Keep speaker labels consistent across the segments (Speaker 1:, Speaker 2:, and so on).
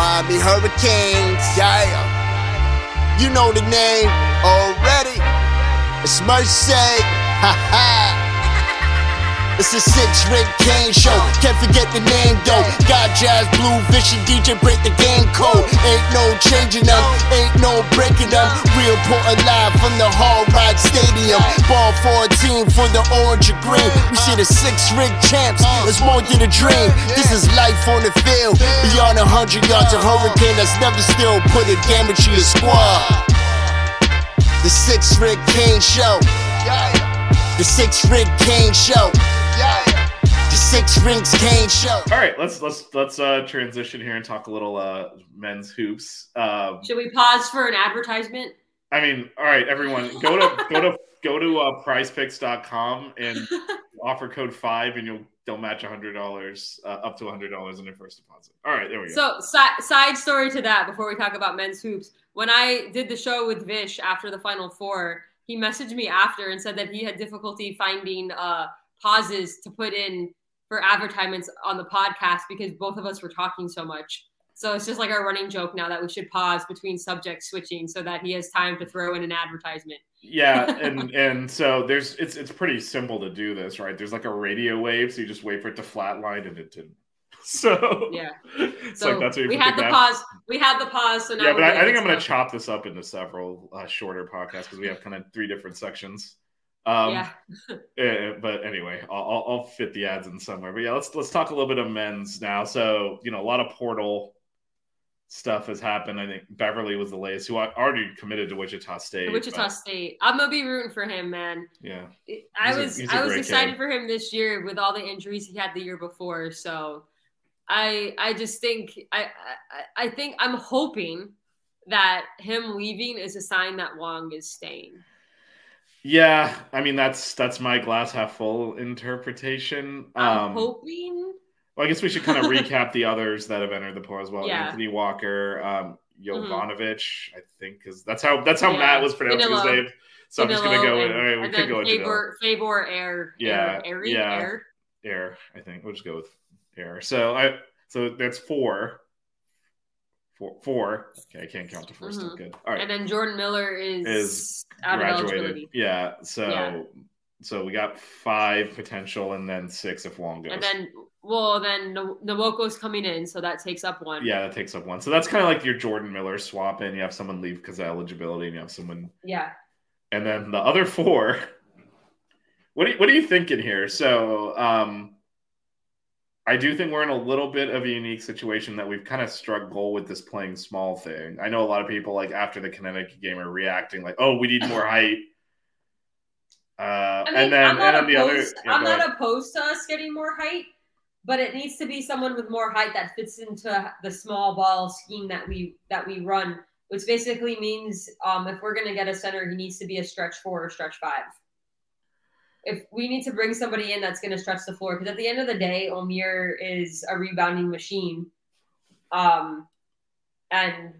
Speaker 1: Miami Hurricanes, yeah. You know the name already. It's Mercy, ha ha. It's a six Rick Kane show. Can't forget the name though. Got jazz, blue, vision, DJ, break the game code. Ain't no changing them, ain't no breaking them. Real Portland live from the Hard Rock Stadium. Ball 14 for the orange and green. We see the six Rick champs. It's more than a dream. This is life on the field. Beyond a hundred yards, a hurricane that's never still put a damage to your squad. The six rig Kane show. The six rig Kane show. The six rings Kane show.
Speaker 2: All right, let's let's let's uh transition here and talk a little uh men's hoops. Um
Speaker 3: Should we pause for an advertisement?
Speaker 2: I mean, all right, everyone, go to go to go to uh, prizepicks.com and offer code 5 and you'll they'll match $100 uh, up to $100 in their first deposit. All right, there we go.
Speaker 3: So, si- side story to that before we talk about men's hoops. When I did the show with Vish after the Final Four, he messaged me after and said that he had difficulty finding uh, pauses to put in for advertisements on the podcast because both of us were talking so much. So it's just like our running joke now that we should pause between subject switching so that he has time to throw in an advertisement.
Speaker 2: yeah, and and so there's it's it's pretty simple to do this, right? There's like a radio wave, so you just wait for it to flatline and it didn't. So
Speaker 3: Yeah. So
Speaker 2: like that's what
Speaker 3: we had the pause. We had the pause. So now
Speaker 2: Yeah, but I, I think I'm going to chop this up into several uh, shorter podcasts because we have kind of three different sections. Um,
Speaker 3: yeah.
Speaker 2: eh, but anyway, I'll, I'll, I'll fit the ads in somewhere. But yeah, let's let's talk a little bit of men's now. So you know, a lot of portal stuff has happened. I think Beverly was the latest, who already committed to Wichita State.
Speaker 3: Wichita
Speaker 2: but,
Speaker 3: State. I'm gonna be rooting for him, man.
Speaker 2: Yeah,
Speaker 3: I
Speaker 2: He's
Speaker 3: was
Speaker 2: a
Speaker 3: I was excited
Speaker 2: kid.
Speaker 3: for him this year with all the injuries he had the year before. So I I just think I I, I think I'm hoping that him leaving is a sign that Wong is staying.
Speaker 2: yeah. I mean, that's that's my glass half full interpretation.
Speaker 3: I'm
Speaker 2: Um,
Speaker 3: hoping.
Speaker 2: Well, I guess we should kind of recap the others that have entered the portal as well.
Speaker 3: Yeah. Mm-hmm.
Speaker 2: Anthony Walker, um, Jovanovic, I think, because that's how that's how
Speaker 3: Yeah.
Speaker 2: Matt was pronouncing his name. So I'm just gonna go with. All right, we could go.
Speaker 3: Favor Favor Air.
Speaker 2: Yeah,
Speaker 3: Air,
Speaker 2: yeah.
Speaker 3: Air.
Speaker 2: Air. I think we'll just go with air. So I so that's four. Four. Four. Okay, I can't count to 4 Still
Speaker 3: Mhm.
Speaker 2: good. All right.
Speaker 3: And then Jordan Miller is,
Speaker 2: Is
Speaker 3: out of
Speaker 2: graduated. Yeah. So
Speaker 3: Yeah.
Speaker 2: So we got five potential, and then six if Wong goes.
Speaker 3: And then well then Nwoko's coming in, so that takes up one.
Speaker 2: yeah, that takes up one. So that's kind of like your Jordan Miller swap in. You have someone leave because of eligibility, and you have someone
Speaker 3: Yeah.
Speaker 2: And then the other four. What are you, what are you thinking here? So, um, I do think we're in a little bit of a unique situation that we've kind of struck goal with this playing small thing. I know a lot of people like after the Connecticut game are reacting like, "Oh, we need more height.
Speaker 3: I mean,
Speaker 2: and then
Speaker 3: I'm not
Speaker 2: and then the other.
Speaker 3: opposed.
Speaker 2: yeah,
Speaker 3: I'm not opposed to us getting more height, but it needs to be someone with more height that fits into the small ball scheme that we that we run, which basically means um, if we're gonna get a center, he needs to be a stretch four or stretch five. If we need to bring somebody in that's gonna stretch the floor, because at the end of the day, Omier is a rebounding machine, um, and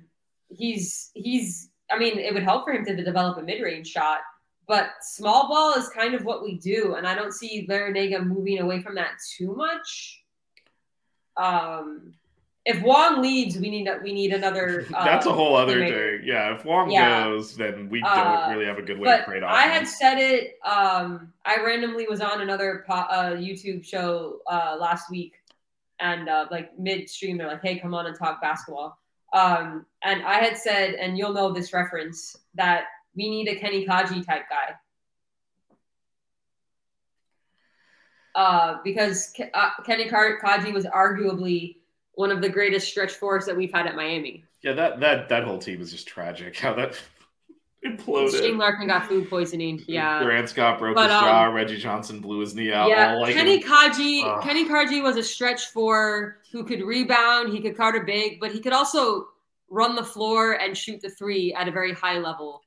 Speaker 3: he's he's. I mean, it would help for him to develop a mid range shot. But small ball is kind of what we do, and I don't see Larranaga moving away from that too much. Um, if Wong leads, we need we need another. Uh,
Speaker 2: That's a whole other thing. Yeah, if Wong
Speaker 3: Yeah.
Speaker 2: goes, then we
Speaker 3: Uh,
Speaker 2: don't really have a good way to
Speaker 3: But
Speaker 2: create
Speaker 3: I had said it. Um, I randomly was on another po- uh, YouTube show uh, last week, and uh, like midstream, they're like, "Hey, come on and talk basketball." Um, and I had said, and you'll know this reference that we need a Kenny Kadji type guy. Uh, because uh, Kenny Ka- Kadji was arguably one of the greatest stretch fours that we've had at Miami.
Speaker 2: Yeah, that that that whole team is just tragic. How that imploded.
Speaker 3: Shane Larkin got food poisoning. Yeah.
Speaker 2: Grant Scott broke
Speaker 3: But,
Speaker 2: his jaw.
Speaker 3: um,
Speaker 2: Reggie Johnson blew his knee out.
Speaker 3: Yeah,
Speaker 2: like
Speaker 3: Kenny Kadji.
Speaker 2: Ugh.
Speaker 3: Kenny Kadji was a stretch four who could rebound. He could a big, but he could also run the floor and shoot the three at a very high level.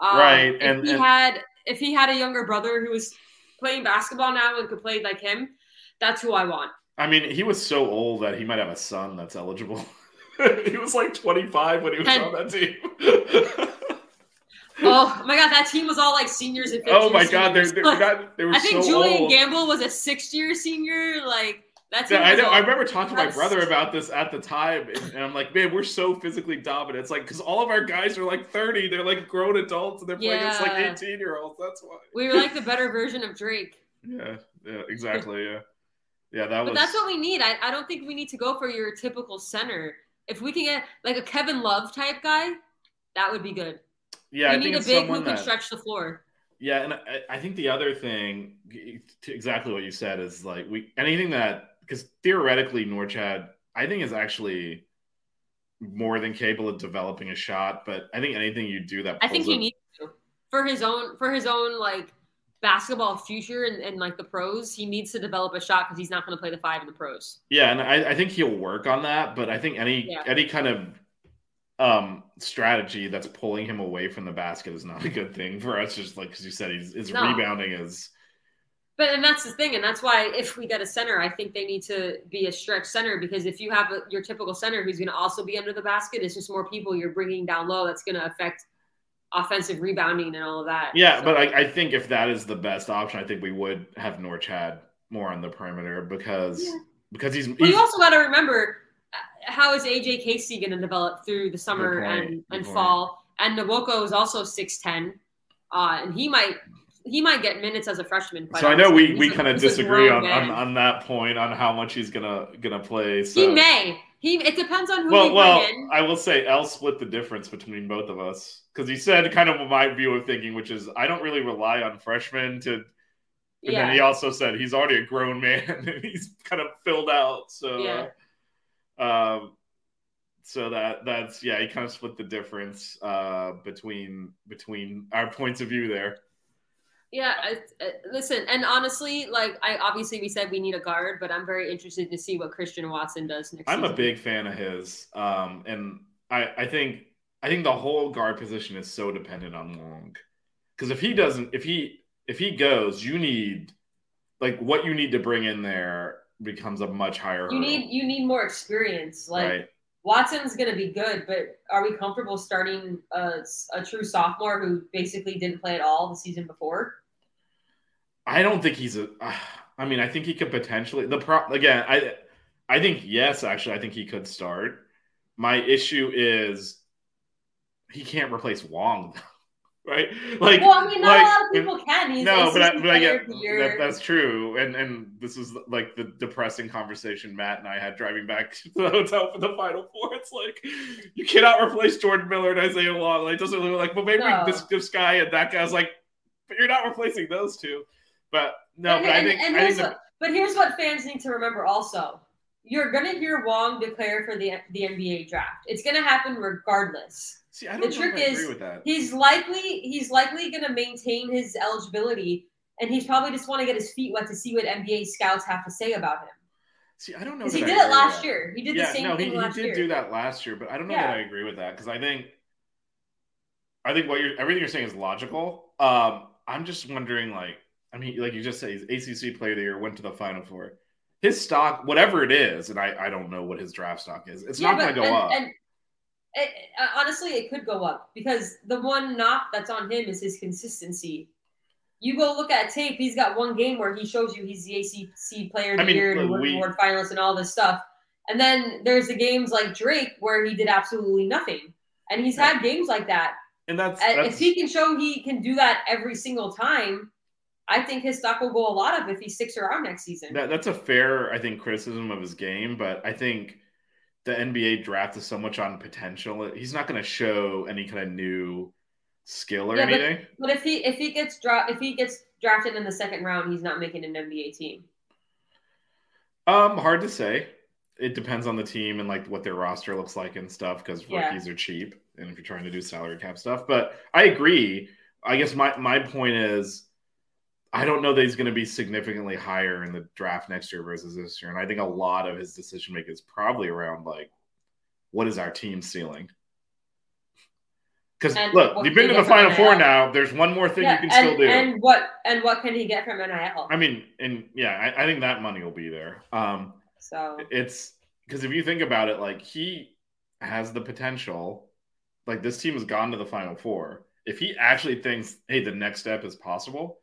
Speaker 3: Um,
Speaker 2: Right,
Speaker 3: If
Speaker 2: and-
Speaker 3: he
Speaker 2: and-
Speaker 3: had, if he had a younger brother who was playing basketball now and could play like him, that's who I want.
Speaker 2: I mean, he was so old that he might have a son that's eligible. he was like 25 when he was
Speaker 3: And-
Speaker 2: on that team.
Speaker 3: Oh my god, that team was all like seniors and.
Speaker 2: oh my
Speaker 3: year
Speaker 2: god, they're, they're they were
Speaker 3: I think
Speaker 2: so
Speaker 3: Julian
Speaker 2: old.
Speaker 3: Gamble was a sixth-year senior. Like that team.
Speaker 2: Yeah, I know. I remember talking to my brother about this at the time, and, and I'm like, man, we're so physically dominant. It's like because all of our guys are like 30, they're like grown adults, and they're playing against like 18 year olds. That's why.
Speaker 3: We were like the better version of Drake.
Speaker 2: Yeah, yeah, exactly. Yeah, yeah, that
Speaker 3: But
Speaker 2: was.
Speaker 3: that's what we need. I, I don't think we need to go for your typical center. If we can get like a Kevin Love type guy, that would be good.
Speaker 2: yeah,
Speaker 3: we
Speaker 2: I
Speaker 3: need a big who
Speaker 2: someone
Speaker 3: can stretch the floor.
Speaker 2: Yeah, and I, I think the other thing, exactly what you said, is like we anything that because theoretically Norchaad, I think is actually more than capable of developing a shot. But I think anything you do that,
Speaker 3: I think he
Speaker 2: it-
Speaker 3: needs to for his own for his own like basketball future and, and like the pros. He needs to develop a shot because he's not going to play the five in the pros.
Speaker 2: Yeah, and I, I think he'll work on that. But I think any
Speaker 3: Yeah.
Speaker 2: any kind of um strategy that's pulling him away from the basket is not a good thing for us. Just like because you said, he's his
Speaker 3: No.
Speaker 2: rebounding is
Speaker 3: But and that's the thing, and that's why if we get a center, I think they need to be a stretch center because if you have a, your typical center who's going to also be under the basket, it's just more people you're bringing down low. That's going to affect offensive rebounding and all of that.
Speaker 2: yeah.
Speaker 3: So-
Speaker 2: But I, I think if that is the best option, I think we would have Norchaad more on the perimeter because
Speaker 3: Yeah.
Speaker 2: because he's,
Speaker 3: Well, you also got to remember uh, how is AJ Casey going to develop through the summer
Speaker 2: point,
Speaker 3: and, and fall? And Nwoko is also six ten, uh, and he might he might get minutes as a freshman.
Speaker 2: so I know we, we kind of disagree on, on on that point on how much he's gonna gonna play. So.
Speaker 3: He may. He it depends on who
Speaker 2: well,
Speaker 3: we
Speaker 2: well,
Speaker 3: in.
Speaker 2: I will say L split the difference between both of us because he said kind of my view of thinking, which is I don't really rely on freshmen to. And
Speaker 3: yeah.
Speaker 2: then he also said he's already a grown man and he's kind of filled out. So,
Speaker 3: Yeah.
Speaker 2: um, so that that's yeah, he kind of split the difference uh, between between our points of view there.
Speaker 3: Yeah, I, I, listen, and honestly, like I obviously we said we need a guard, but I'm very interested to see what Christian Watson does next.
Speaker 2: I'm a big fan of his, um, and I I think I think the whole guard position is so dependent on Wong because if he doesn't, if he if he goes, you need like what you need to bring in there becomes a much higher.
Speaker 3: You
Speaker 2: hurdle,
Speaker 3: need you need more experience. Like
Speaker 2: right.
Speaker 3: Watson's going to be good, but are we comfortable starting a, a true sophomore who basically didn't play at all the season before?
Speaker 2: I don't think he's a. I mean, I think he could potentially. The pro again. I I think yes. Actually, I think he could start. My issue is he can't replace Wong, right? Like,
Speaker 3: well, I mean, not
Speaker 2: like,
Speaker 3: a lot of people can. He's
Speaker 2: no, but I, but I get
Speaker 3: of the year.
Speaker 2: that, that's true, and and this is like the depressing conversation Matt and I had driving back to the hotel for the Final Four. It's like you cannot replace Jordan Miller and Isaiah Wong. Like, it doesn't look like, well, maybe
Speaker 3: No.
Speaker 2: this this guy and that guy's like, but you're not replacing those two. But no,
Speaker 3: and,
Speaker 2: but I think
Speaker 3: and
Speaker 2: I
Speaker 3: here's
Speaker 2: think the,
Speaker 3: what, but here's what fans need to remember also. You're gonna hear Wong declare for the the NBA draft. It's gonna happen regardless.
Speaker 2: See, I
Speaker 3: The
Speaker 2: don't know
Speaker 3: trick is
Speaker 2: with that.
Speaker 3: He's likely he's likely going to maintain his eligibility, and he's probably just want to get his feet wet to see what NBA scouts have to say about him.
Speaker 2: See, I don't know.
Speaker 3: Because he
Speaker 2: I
Speaker 3: did it last
Speaker 2: that.
Speaker 3: year. He did
Speaker 2: yeah,
Speaker 3: the same
Speaker 2: no,
Speaker 3: thing
Speaker 2: he,
Speaker 3: last
Speaker 2: he did
Speaker 3: year.
Speaker 2: do that last year, but I don't know
Speaker 3: Yeah.
Speaker 2: that I agree with that because I think, I think what you're everything you're saying is logical. Um, I'm just wondering, like, I mean, like you just say, he's ACC Player of the Year, went to the Final Four. His stock, whatever it is, and I, I don't know what his draft stock is. It's
Speaker 3: Yeah,
Speaker 2: not going to go
Speaker 3: and-
Speaker 2: up.
Speaker 3: And it, uh, honestly, it could go up because the one knock that's on him is his consistency. You go look at tape; he's got one game where he shows you he's the ACC Player of
Speaker 2: I
Speaker 3: the
Speaker 2: mean,
Speaker 3: Year, and
Speaker 2: we-
Speaker 3: Award finalist, and all this stuff. And then there's the games like Drake where he did absolutely nothing, and he's had games like that.
Speaker 2: and that's,
Speaker 3: Uh,
Speaker 2: that's
Speaker 3: If he can show he can do that every single time, I think his stock will go a lot up if he sticks around next season.
Speaker 2: That, that's a fair, I think, criticism of his game, but I think the NBA draft is so much on potential. He's not going to show any kind of new skill or
Speaker 3: Yeah,
Speaker 2: anything.
Speaker 3: But if he if he gets dra- if he gets drafted in the second round, he's not making an NBA team.
Speaker 2: Um, hard to say. It depends on the team and like what their roster looks like and stuff because
Speaker 3: Yeah.
Speaker 2: rookies are cheap, and if you're trying to do salary cap stuff. But I agree. I guess my my point is, I don't know that he's going to be significantly higher in the draft next year versus this year, and I think a lot of his decision making is probably around like, what is our team ceiling? Because look, you've been to the final four now. There's one more thing
Speaker 3: yeah,
Speaker 2: you can
Speaker 3: and,
Speaker 2: still do.
Speaker 3: and what and what can he get from NIL?
Speaker 2: I mean, and yeah, I, I think that money will be there. Um,
Speaker 3: so
Speaker 2: it's because if you think about it, like he has the potential. Like this team has gone to the final four. If he actually thinks, hey, the next step is possible,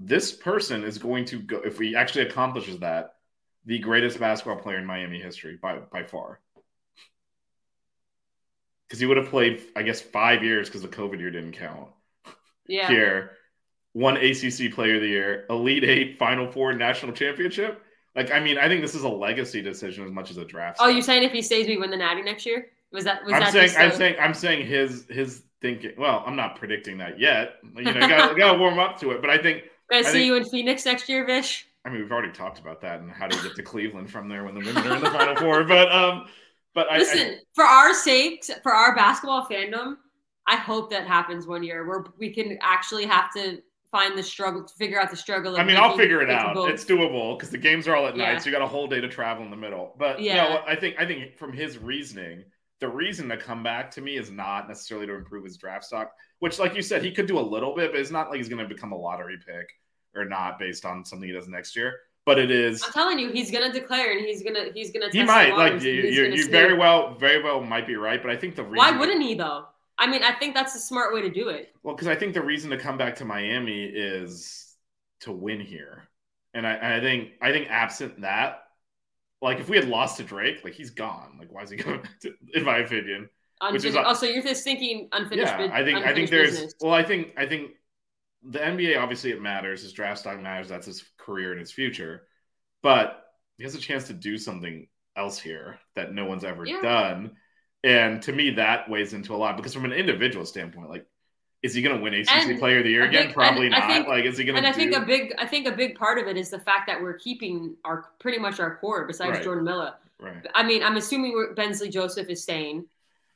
Speaker 2: this person is going to go. If he actually accomplishes that, the greatest basketball player in Miami history by by far. Because he would have played, I guess, five years because the COVID year didn't count
Speaker 3: yeah,
Speaker 2: here. One ACC Player of the Year, Elite Eight, Final Four, National Championship. Like, I mean, I think this is a legacy decision as much as a draft.
Speaker 3: Oh, you're saying if he stays, we win the Natty next year? Was that was
Speaker 2: I'm
Speaker 3: that
Speaker 2: saying, I'm saying, I'm saying his his thinking. Well, I'm not predicting that yet. You know, you gotta, gotta warm up to it. But I think, I
Speaker 3: see
Speaker 2: think-
Speaker 3: you in Phoenix next year, Vish?
Speaker 2: I mean, we've already talked about that and how to get to Cleveland from there when the women are in the Final Four. But um, but I,
Speaker 3: Listen, for our sakes, for our basketball fandom, I hope that happens one year where we can actually have to find the struggle to figure out the struggle.
Speaker 2: I,
Speaker 3: Of
Speaker 2: I mean, I'll figure it out.
Speaker 3: both.
Speaker 2: It's doable because the games are all at
Speaker 3: Yeah.
Speaker 2: night, so you got a whole day to travel in the middle. But yeah,
Speaker 3: Yeah.
Speaker 2: no, I think I think from his reasoning, the reason to come back to me is not necessarily to improve his draft stock, which, like you said, he could do a little bit, but it's not like he's going to become a lottery pick or not based on something he does next year. But it is.
Speaker 3: I'm telling you, he's gonna declare and he's gonna he's gonna.
Speaker 2: He might like you. You, you very well, very well might be right, but I think the reason
Speaker 3: Why wouldn't he though? I mean, I think that's a smart way to do it.
Speaker 2: Well, because I think the reason to come back to Miami is to win here, and I, I think I think absent that, like if we had lost to Drake, like he's gone. Like why is he going? to, in my opinion, Which is
Speaker 3: Unfinished.
Speaker 2: a-
Speaker 3: oh, you're just thinking unfinished.
Speaker 2: yeah, I think I think there's.
Speaker 3: business.
Speaker 2: Well, I think I think the NBA obviously it matters. His draft stock matters. That's his career and his future, but he has a chance to do something else here that no one's ever
Speaker 3: Yeah.
Speaker 2: done. And to me, that weighs into a lot because from an individual standpoint, like, is he going to win ACC
Speaker 3: And
Speaker 2: Player of the Year again?
Speaker 3: think-
Speaker 2: Probably not.
Speaker 3: think-
Speaker 2: like, is he going to?
Speaker 3: And I think a big, I think a big part of it is the fact that we're keeping our pretty much our core besides
Speaker 2: Right.
Speaker 3: Jordan Miller.
Speaker 2: right.
Speaker 3: I mean, I'm assuming we're, Bensley Joseph is staying,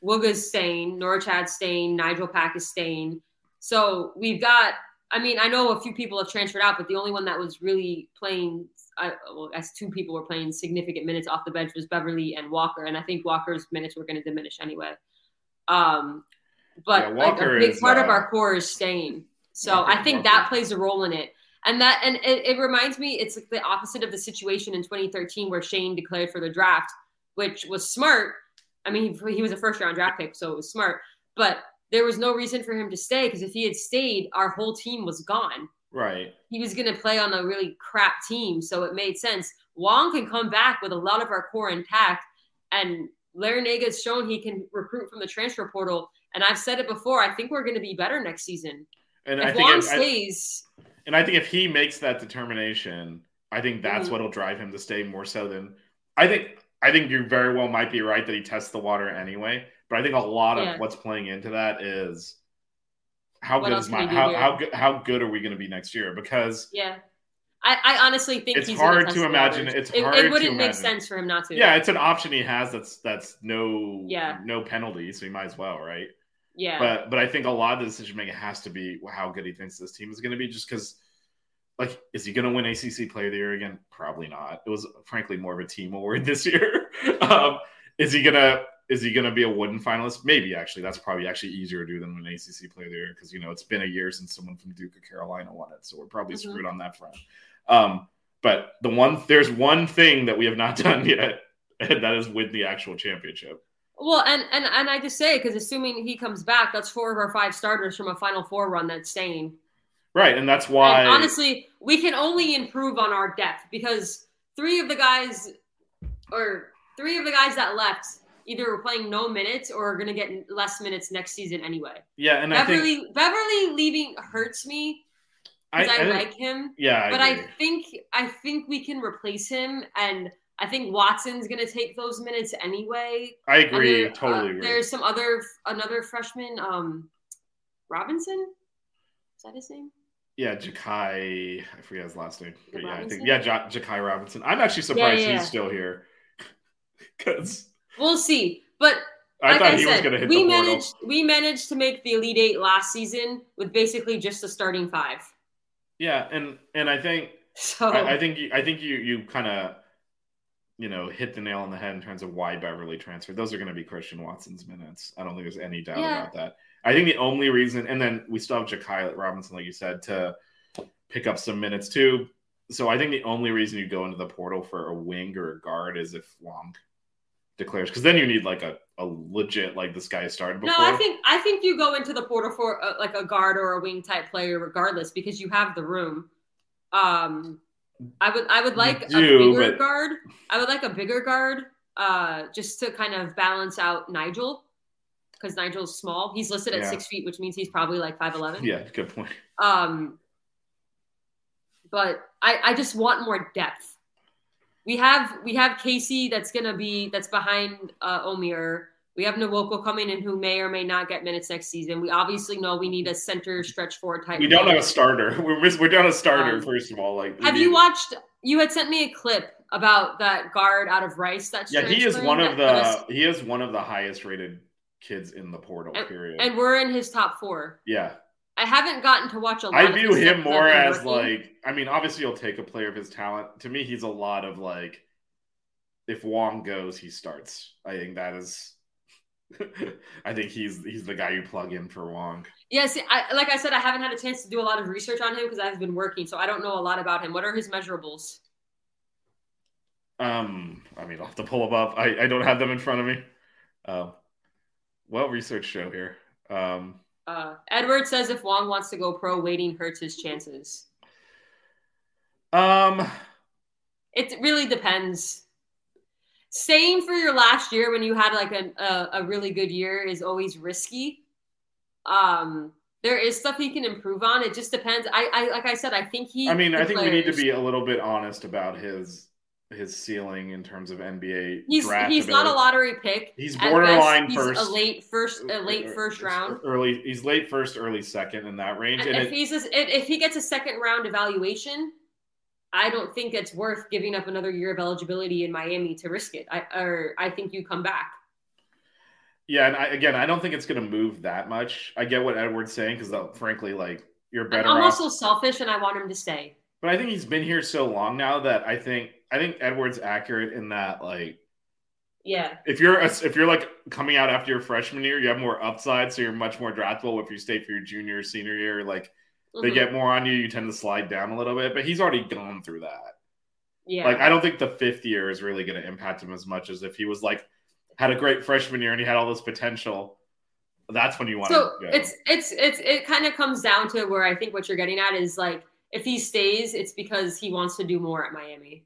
Speaker 3: Wooga's staying, Norchaad's staying, Nijel Pack is staying. So we've got. I mean, I know a few people have transferred out, but the only one that was really playing, uh, well, as two people were playing significant minutes off the bench was Beverly and Walker, and I think Walker's minutes were going to diminish anyway. Um, but
Speaker 2: Yeah,
Speaker 3: like, a big
Speaker 2: is,
Speaker 3: part of
Speaker 2: uh,
Speaker 3: our core is staying. So
Speaker 2: Walker-
Speaker 3: I think
Speaker 2: Walker-
Speaker 3: that plays a role in it. And that and it, it reminds me, it's like the opposite of the situation in 2013 where Shane declared for the draft, which was smart. I mean, he, he was a first round draft pick, so it was smart. But there was no reason for him to stay because if he had stayed, our whole team was gone.
Speaker 2: Right.
Speaker 3: He was going to play on a really crap team, so it made sense. Wong can come back with a lot of our core intact, and Larranaga has shown he can recruit from the transfer portal. And I've said it before, I think we're going to be better next season.
Speaker 2: And I
Speaker 3: If
Speaker 2: think
Speaker 3: Wong
Speaker 2: if- I-
Speaker 3: stays,
Speaker 2: And I think if he makes that determination, I think that's
Speaker 3: Mhm.
Speaker 2: what'll drive him to stay more so than I think. I think you very well might be right that he tests the water anyway. But I think a lot of
Speaker 3: Yeah.
Speaker 2: what's playing into that is how
Speaker 3: What
Speaker 2: good is my how how good how good are we going to be next year? Because
Speaker 3: yeah. I, I honestly think
Speaker 2: It's
Speaker 3: he's
Speaker 2: hard to imagine- it's
Speaker 3: It-
Speaker 2: hard
Speaker 3: It, wouldn't make sense for him not to.
Speaker 2: Yeah, it's an option he has. That's that's no
Speaker 3: Yeah.
Speaker 2: no penalty, so he might as well, right?
Speaker 3: yeah.
Speaker 2: But but I think a lot of the decision making has to be how good he thinks this team is going to be, just because. Like, is he going to win ACC Player of the Year again? Probably not. It was frankly more of a team award this year. um, is he gonna is he gonna be a wooden finalist? Maybe actually. That's probably actually easier to do than win ACC Player of the Year because you know it's been a year since someone from Duke or Carolina won it, so we're probably
Speaker 3: Mhm.
Speaker 2: screwed on that front. Um, but the one there's one thing that we have not done yet, and that is win the actual championship.
Speaker 3: Well, and and and I just say because assuming he comes back, that's four of our five starters from a Final Four run that's staying.
Speaker 2: Right, and that's why
Speaker 3: And honestly, we can only improve on our depth because three of the guys, or three of the guys that left, either were playing no minutes or are going to get less minutes next season anyway.
Speaker 2: yeah, and I
Speaker 3: Beverly
Speaker 2: think
Speaker 3: Beverly leaving hurts me because I,
Speaker 2: think-
Speaker 3: like him,
Speaker 2: yeah,
Speaker 3: but
Speaker 2: agree.
Speaker 3: I think I think we can replace him, and I think Watson's going to take those minutes anyway.
Speaker 2: I agree,
Speaker 3: uh,
Speaker 2: totally agree.
Speaker 3: There's some other another freshman, um, Robinson. Is that his name?
Speaker 2: Yeah, Jakai. I forget his last name, but yeah, I think yeah, ja- Jakai Robinson. I'm actually surprised
Speaker 3: yeah, yeah.
Speaker 2: he's still here because
Speaker 3: We'll see, but
Speaker 2: I
Speaker 3: like
Speaker 2: thought
Speaker 3: I
Speaker 2: he was going to hit
Speaker 3: we
Speaker 2: the portal.
Speaker 3: managed we managed to make the Elite Eight last season with basically just a starting five.
Speaker 2: Yeah, and and I think
Speaker 3: So
Speaker 2: I, I think you, I think you you kind of you know hit the nail on the head in terms of why Beverly transferred. Those are going to be Christian Watson's minutes. I don't think there's any doubt
Speaker 3: Yeah.
Speaker 2: about that. I think the only reason, and then we still have Jakai Robinson, like you said, to pick up some minutes too. So I think the only reason you go into the portal for a wing or a guard is if Wong declares, because then you need like a, a legit like this guy started before.
Speaker 3: no, I think I think you go into the portal for uh like a guard or a wing type player regardless because you have the room. Um, I would I would like
Speaker 2: do,
Speaker 3: a bigger
Speaker 2: but-
Speaker 3: guard. I would like a bigger guard, uh, just to kind of balance out Nijel because Nijel's small. He's listed at
Speaker 2: Yeah.
Speaker 3: six feet, which means he's probably like five eleven.
Speaker 2: yeah, good point.
Speaker 3: Um, but I, I just want more depth. We have we have Casey that's gonna be that's behind uh, Omier. We have Nwoko coming in who may or may not get minutes next season. We obviously know we need a center stretch forward type.
Speaker 2: We don't
Speaker 3: player.
Speaker 2: have a starter. We're miss- we're down a starter
Speaker 3: Um,
Speaker 2: first of all. Like,
Speaker 3: Have you
Speaker 2: need-
Speaker 3: watched? You had sent me a clip about that guard out of Rice. That's
Speaker 2: Yeah, he is one of the he is one of the highest rated kids in the portal.
Speaker 3: And-
Speaker 2: period.
Speaker 3: and we're in his top four.
Speaker 2: yeah,
Speaker 3: I haven't gotten to watch a lot.
Speaker 2: I view him more as like. I mean, obviously, you'll take a player of his talent. To me, he's a lot of like. If Wong goes, he starts. I think that is. I think he's he's the guy you plug in for Wong.
Speaker 3: Yeah, see, I, like I said, I haven't had a chance to do a lot of research on him because I've been working, so I don't know a lot about him. What are his measurables?
Speaker 2: Um, I mean, I'll have to pull them up. I, I don't have them in front of me. Um, well, research show here. Um,
Speaker 3: Uh, Edward says if Wong wants to go pro, waiting hurts his chances.
Speaker 2: um,
Speaker 3: It really depends. Staying for your last year when you had like a, a, a really good year is always risky. Um, there is stuff he can improve on. It just depends. I, I like I said, I think he.
Speaker 2: I mean, I think we need to be a little bit honest about his his ceiling in terms of NBA
Speaker 3: He's
Speaker 2: draft.
Speaker 3: he's not a lottery pick.
Speaker 2: He's borderline
Speaker 3: he's
Speaker 2: first.
Speaker 3: A late first, a late uh, first round.
Speaker 2: Early, he's late first, early second in that range.
Speaker 3: And
Speaker 2: And
Speaker 3: if
Speaker 2: it,
Speaker 3: he's a, if he gets a second round evaluation, I don't think it's worth giving up another year of eligibility in Miami to risk it. I or I think you come back.
Speaker 2: yeah, and I, again, I don't think it's going to move that much. I get what Edward's saying because, uh, frankly, like you're better
Speaker 3: I'm
Speaker 2: off.
Speaker 3: also selfish and I want him to stay.
Speaker 2: But I think he's been here so long now that I think I think Edward's accurate in that like
Speaker 3: Yeah.
Speaker 2: if you're a, if you're like coming out after your freshman year, you have more upside, so you're much more draftable. If you stay for your junior or senior year, like they
Speaker 3: Mhm.
Speaker 2: get more on you, you tend to slide down a little bit. But he's already gone through that.
Speaker 3: yeah.
Speaker 2: Like I don't think the fifth year is really going to impact him as much as if he was like had a great freshman year and he had all this potential. That's when you want
Speaker 3: so
Speaker 2: to go.
Speaker 3: it's it's it's it kind of comes down to where I think what you're getting at is like if he stays, it's because he wants to do more at Miami.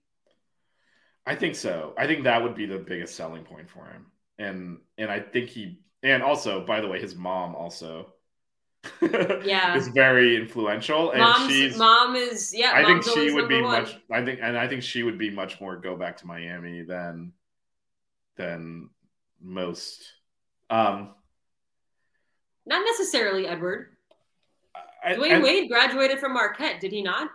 Speaker 2: I think so. I think that would be the biggest selling point for him. And and I think he and also, by the way, his mom also
Speaker 3: Yeah.
Speaker 2: is very influential. And
Speaker 3: Mom's
Speaker 2: she's
Speaker 3: mom is yeah.
Speaker 2: I think she would be
Speaker 3: one.
Speaker 2: much I think and I think she would be much more go back to Miami than than most. Um
Speaker 3: Not necessarily Edward.
Speaker 2: I,
Speaker 3: Dwyane
Speaker 2: and-
Speaker 3: Wade graduated from Marquette, did he not?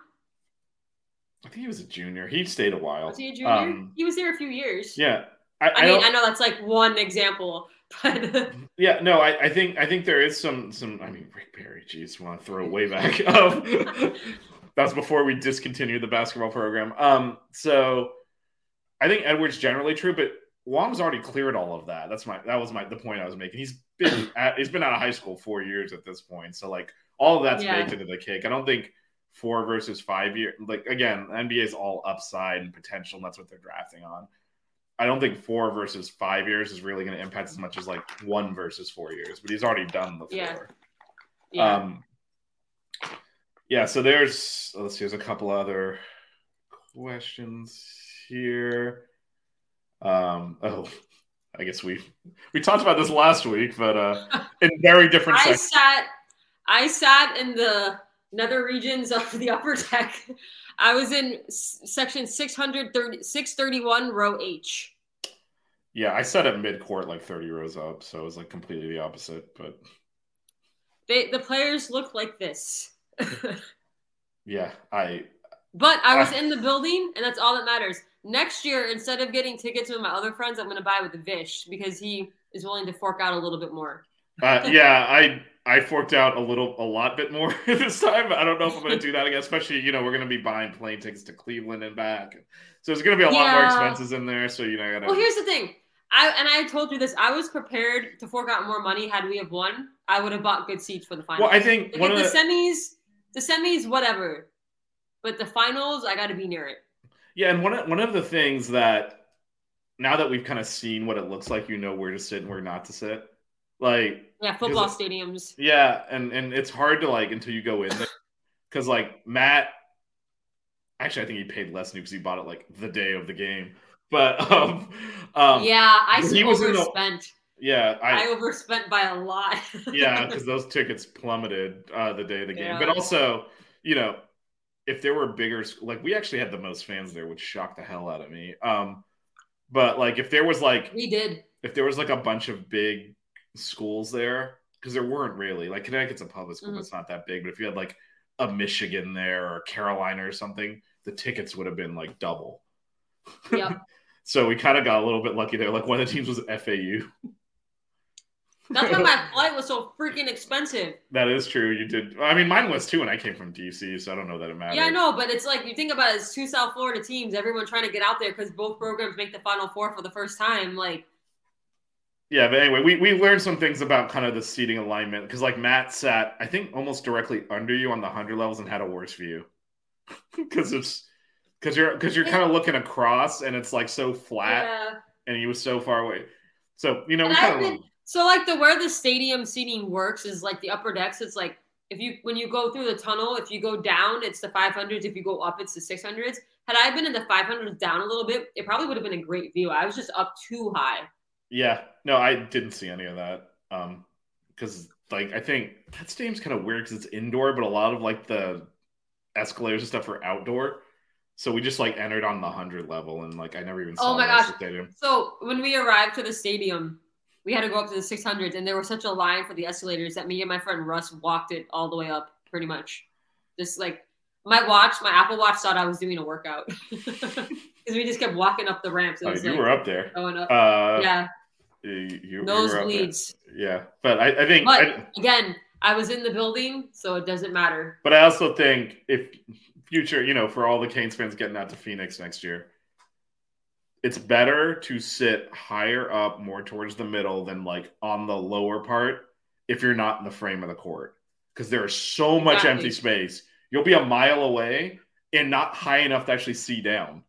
Speaker 2: I think he was a junior. He stayed a while.
Speaker 3: Was he a junior?
Speaker 2: Um,
Speaker 3: he was there a few years.
Speaker 2: yeah. I,
Speaker 3: I, mean,
Speaker 2: don't-
Speaker 3: I know that's like one example, but
Speaker 2: Yeah, no, I, I think I think there is some some. I mean, Rick Barry, geez, want to throw it way back. Um, that's before we discontinued the basketball program. Um, so I think Edwards generally true, but Wong's already cleared all of that. That's my that was my the point I was making. He's been at, he's been out of high school four years at this point, so like all of that's
Speaker 3: Yeah.
Speaker 2: baked into the cake. I don't think four versus five year like again NBA is all upside and potential, and that's what they're drafting on. I don't think four versus five years is really going to impact as much as like one versus four years, but he's already done the four.
Speaker 3: Yeah. yeah.
Speaker 2: Um, yeah. So there's let's see. There's a couple other questions here. Um, oh, I guess we we talked about this last week, but uh, in very different
Speaker 3: I
Speaker 2: sections.
Speaker 3: sat I sat in the nether regions of the upper deck. I was in section 630 631 row H.
Speaker 2: Yeah, I set at mid court like 30 rows up, so it was like completely the opposite. But
Speaker 3: They the players look like this.
Speaker 2: yeah, I
Speaker 3: But I was
Speaker 2: Ah.
Speaker 3: in the building, and that's all that matters. Next year, instead of getting tickets with my other friends, I'm going to buy with Vish because he is willing to fork out a little bit more.
Speaker 2: Uh, yeah, I I forked out a little, a lot bit more this time. I don't know if I'm going to do that again. Especially, you know, we're going to be buying plane tickets to Cleveland and back, so there's going to be a lot more expenses in there. So you know, I gotta.
Speaker 3: Well, here's the thing. I and I told you this. I was prepared to fork out more money had we have won. I would have bought good seats for the finals.
Speaker 2: well, I think
Speaker 3: Like,
Speaker 2: one of
Speaker 3: the
Speaker 2: the
Speaker 3: semis, the semis, whatever. But the finals, I got to be near it.
Speaker 2: yeah, and one of one of the things that now that we've kind of seen what it looks like, you know where to sit and where not to sit. Like
Speaker 3: Yeah, football stadiums.
Speaker 2: Yeah, and and it's hard to like until you go in there because like Matt, actually I think he paid less new because he bought it like the day of the game. But um, um
Speaker 3: yeah, I
Speaker 2: he was
Speaker 3: overspent.
Speaker 2: yeah,
Speaker 3: I,
Speaker 2: I,
Speaker 3: overspent by a lot.
Speaker 2: yeah because those tickets plummeted uh, the day of the game.
Speaker 3: Yeah.
Speaker 2: But also, you know, if there were bigger like we actually had the most fans there, which shocked the hell out of me. Um, but like if there was like
Speaker 3: we did.
Speaker 2: if there was like a bunch of big schools there, because there weren't really like Connecticut's a public school,
Speaker 3: Mhm.
Speaker 2: it's not that big. But if you had like a Michigan there or Carolina or something, the tickets would have been like double.
Speaker 3: Yep.
Speaker 2: so we kind of got a little bit lucky there. Like one of the teams was FAU.
Speaker 3: That's why my flight was so freaking expensive.
Speaker 2: That is true. You did. I mean, mine was too, and I came from DC, so I don't know that it matters.
Speaker 3: Yeah, I know, but it's like you think about it, it's two South Florida teams, everyone trying to get out there because both programs make the Final Four for the first time. Like,
Speaker 2: Yeah, but anyway, we, we learned some things about kind of the seating alignment because like Matt sat, I think, almost directly under you on the hundred levels and had a worse view because it's because you're because you're kind of looking across and it's like so flat
Speaker 3: yeah.
Speaker 2: and he was so far away. So you know, we kind of
Speaker 3: So like the where the stadium seating works is like the upper decks. It's like if you when you go through the tunnel, if you go down, it's the 500s. If you go up, it's the 600s. Had I been in the 500s down a little bit, it probably would have been a great view. I was just up too high.
Speaker 2: Yeah. No, I didn't see any of that um because like I think that stadium's kind of weird because it's indoor, but a lot of like the escalators and stuff are outdoor. So we just like entered on the hundred level and like I never even saw
Speaker 3: Oh my
Speaker 2: the
Speaker 3: gosh.
Speaker 2: stadium.
Speaker 3: So when we arrived to the stadium, we had to go up to the 600s, and there was such a line for the escalators that me and my friend Russ walked it all the way up, pretty much. Just like my watch, my Apple Watch thought I was doing a workout because we just kept walking up the ramps. It
Speaker 2: Oh, you
Speaker 3: like
Speaker 2: were up there.
Speaker 3: going up.
Speaker 2: Uh,
Speaker 3: yeah,
Speaker 2: you, you- you were up there.
Speaker 3: nosebleeds.
Speaker 2: Yeah, but I, I think,
Speaker 3: But
Speaker 2: I,
Speaker 3: again, I was in the building, so it doesn't matter.
Speaker 2: but I also think if future, you know, for all the Canes fans getting out to Phoenix next year, it's better to sit higher up, more towards the middle, than like on the lower part if you're not in the frame of the court, because there is so much
Speaker 3: Exactly.
Speaker 2: empty space. You'll be a mile away and not high enough to actually see down,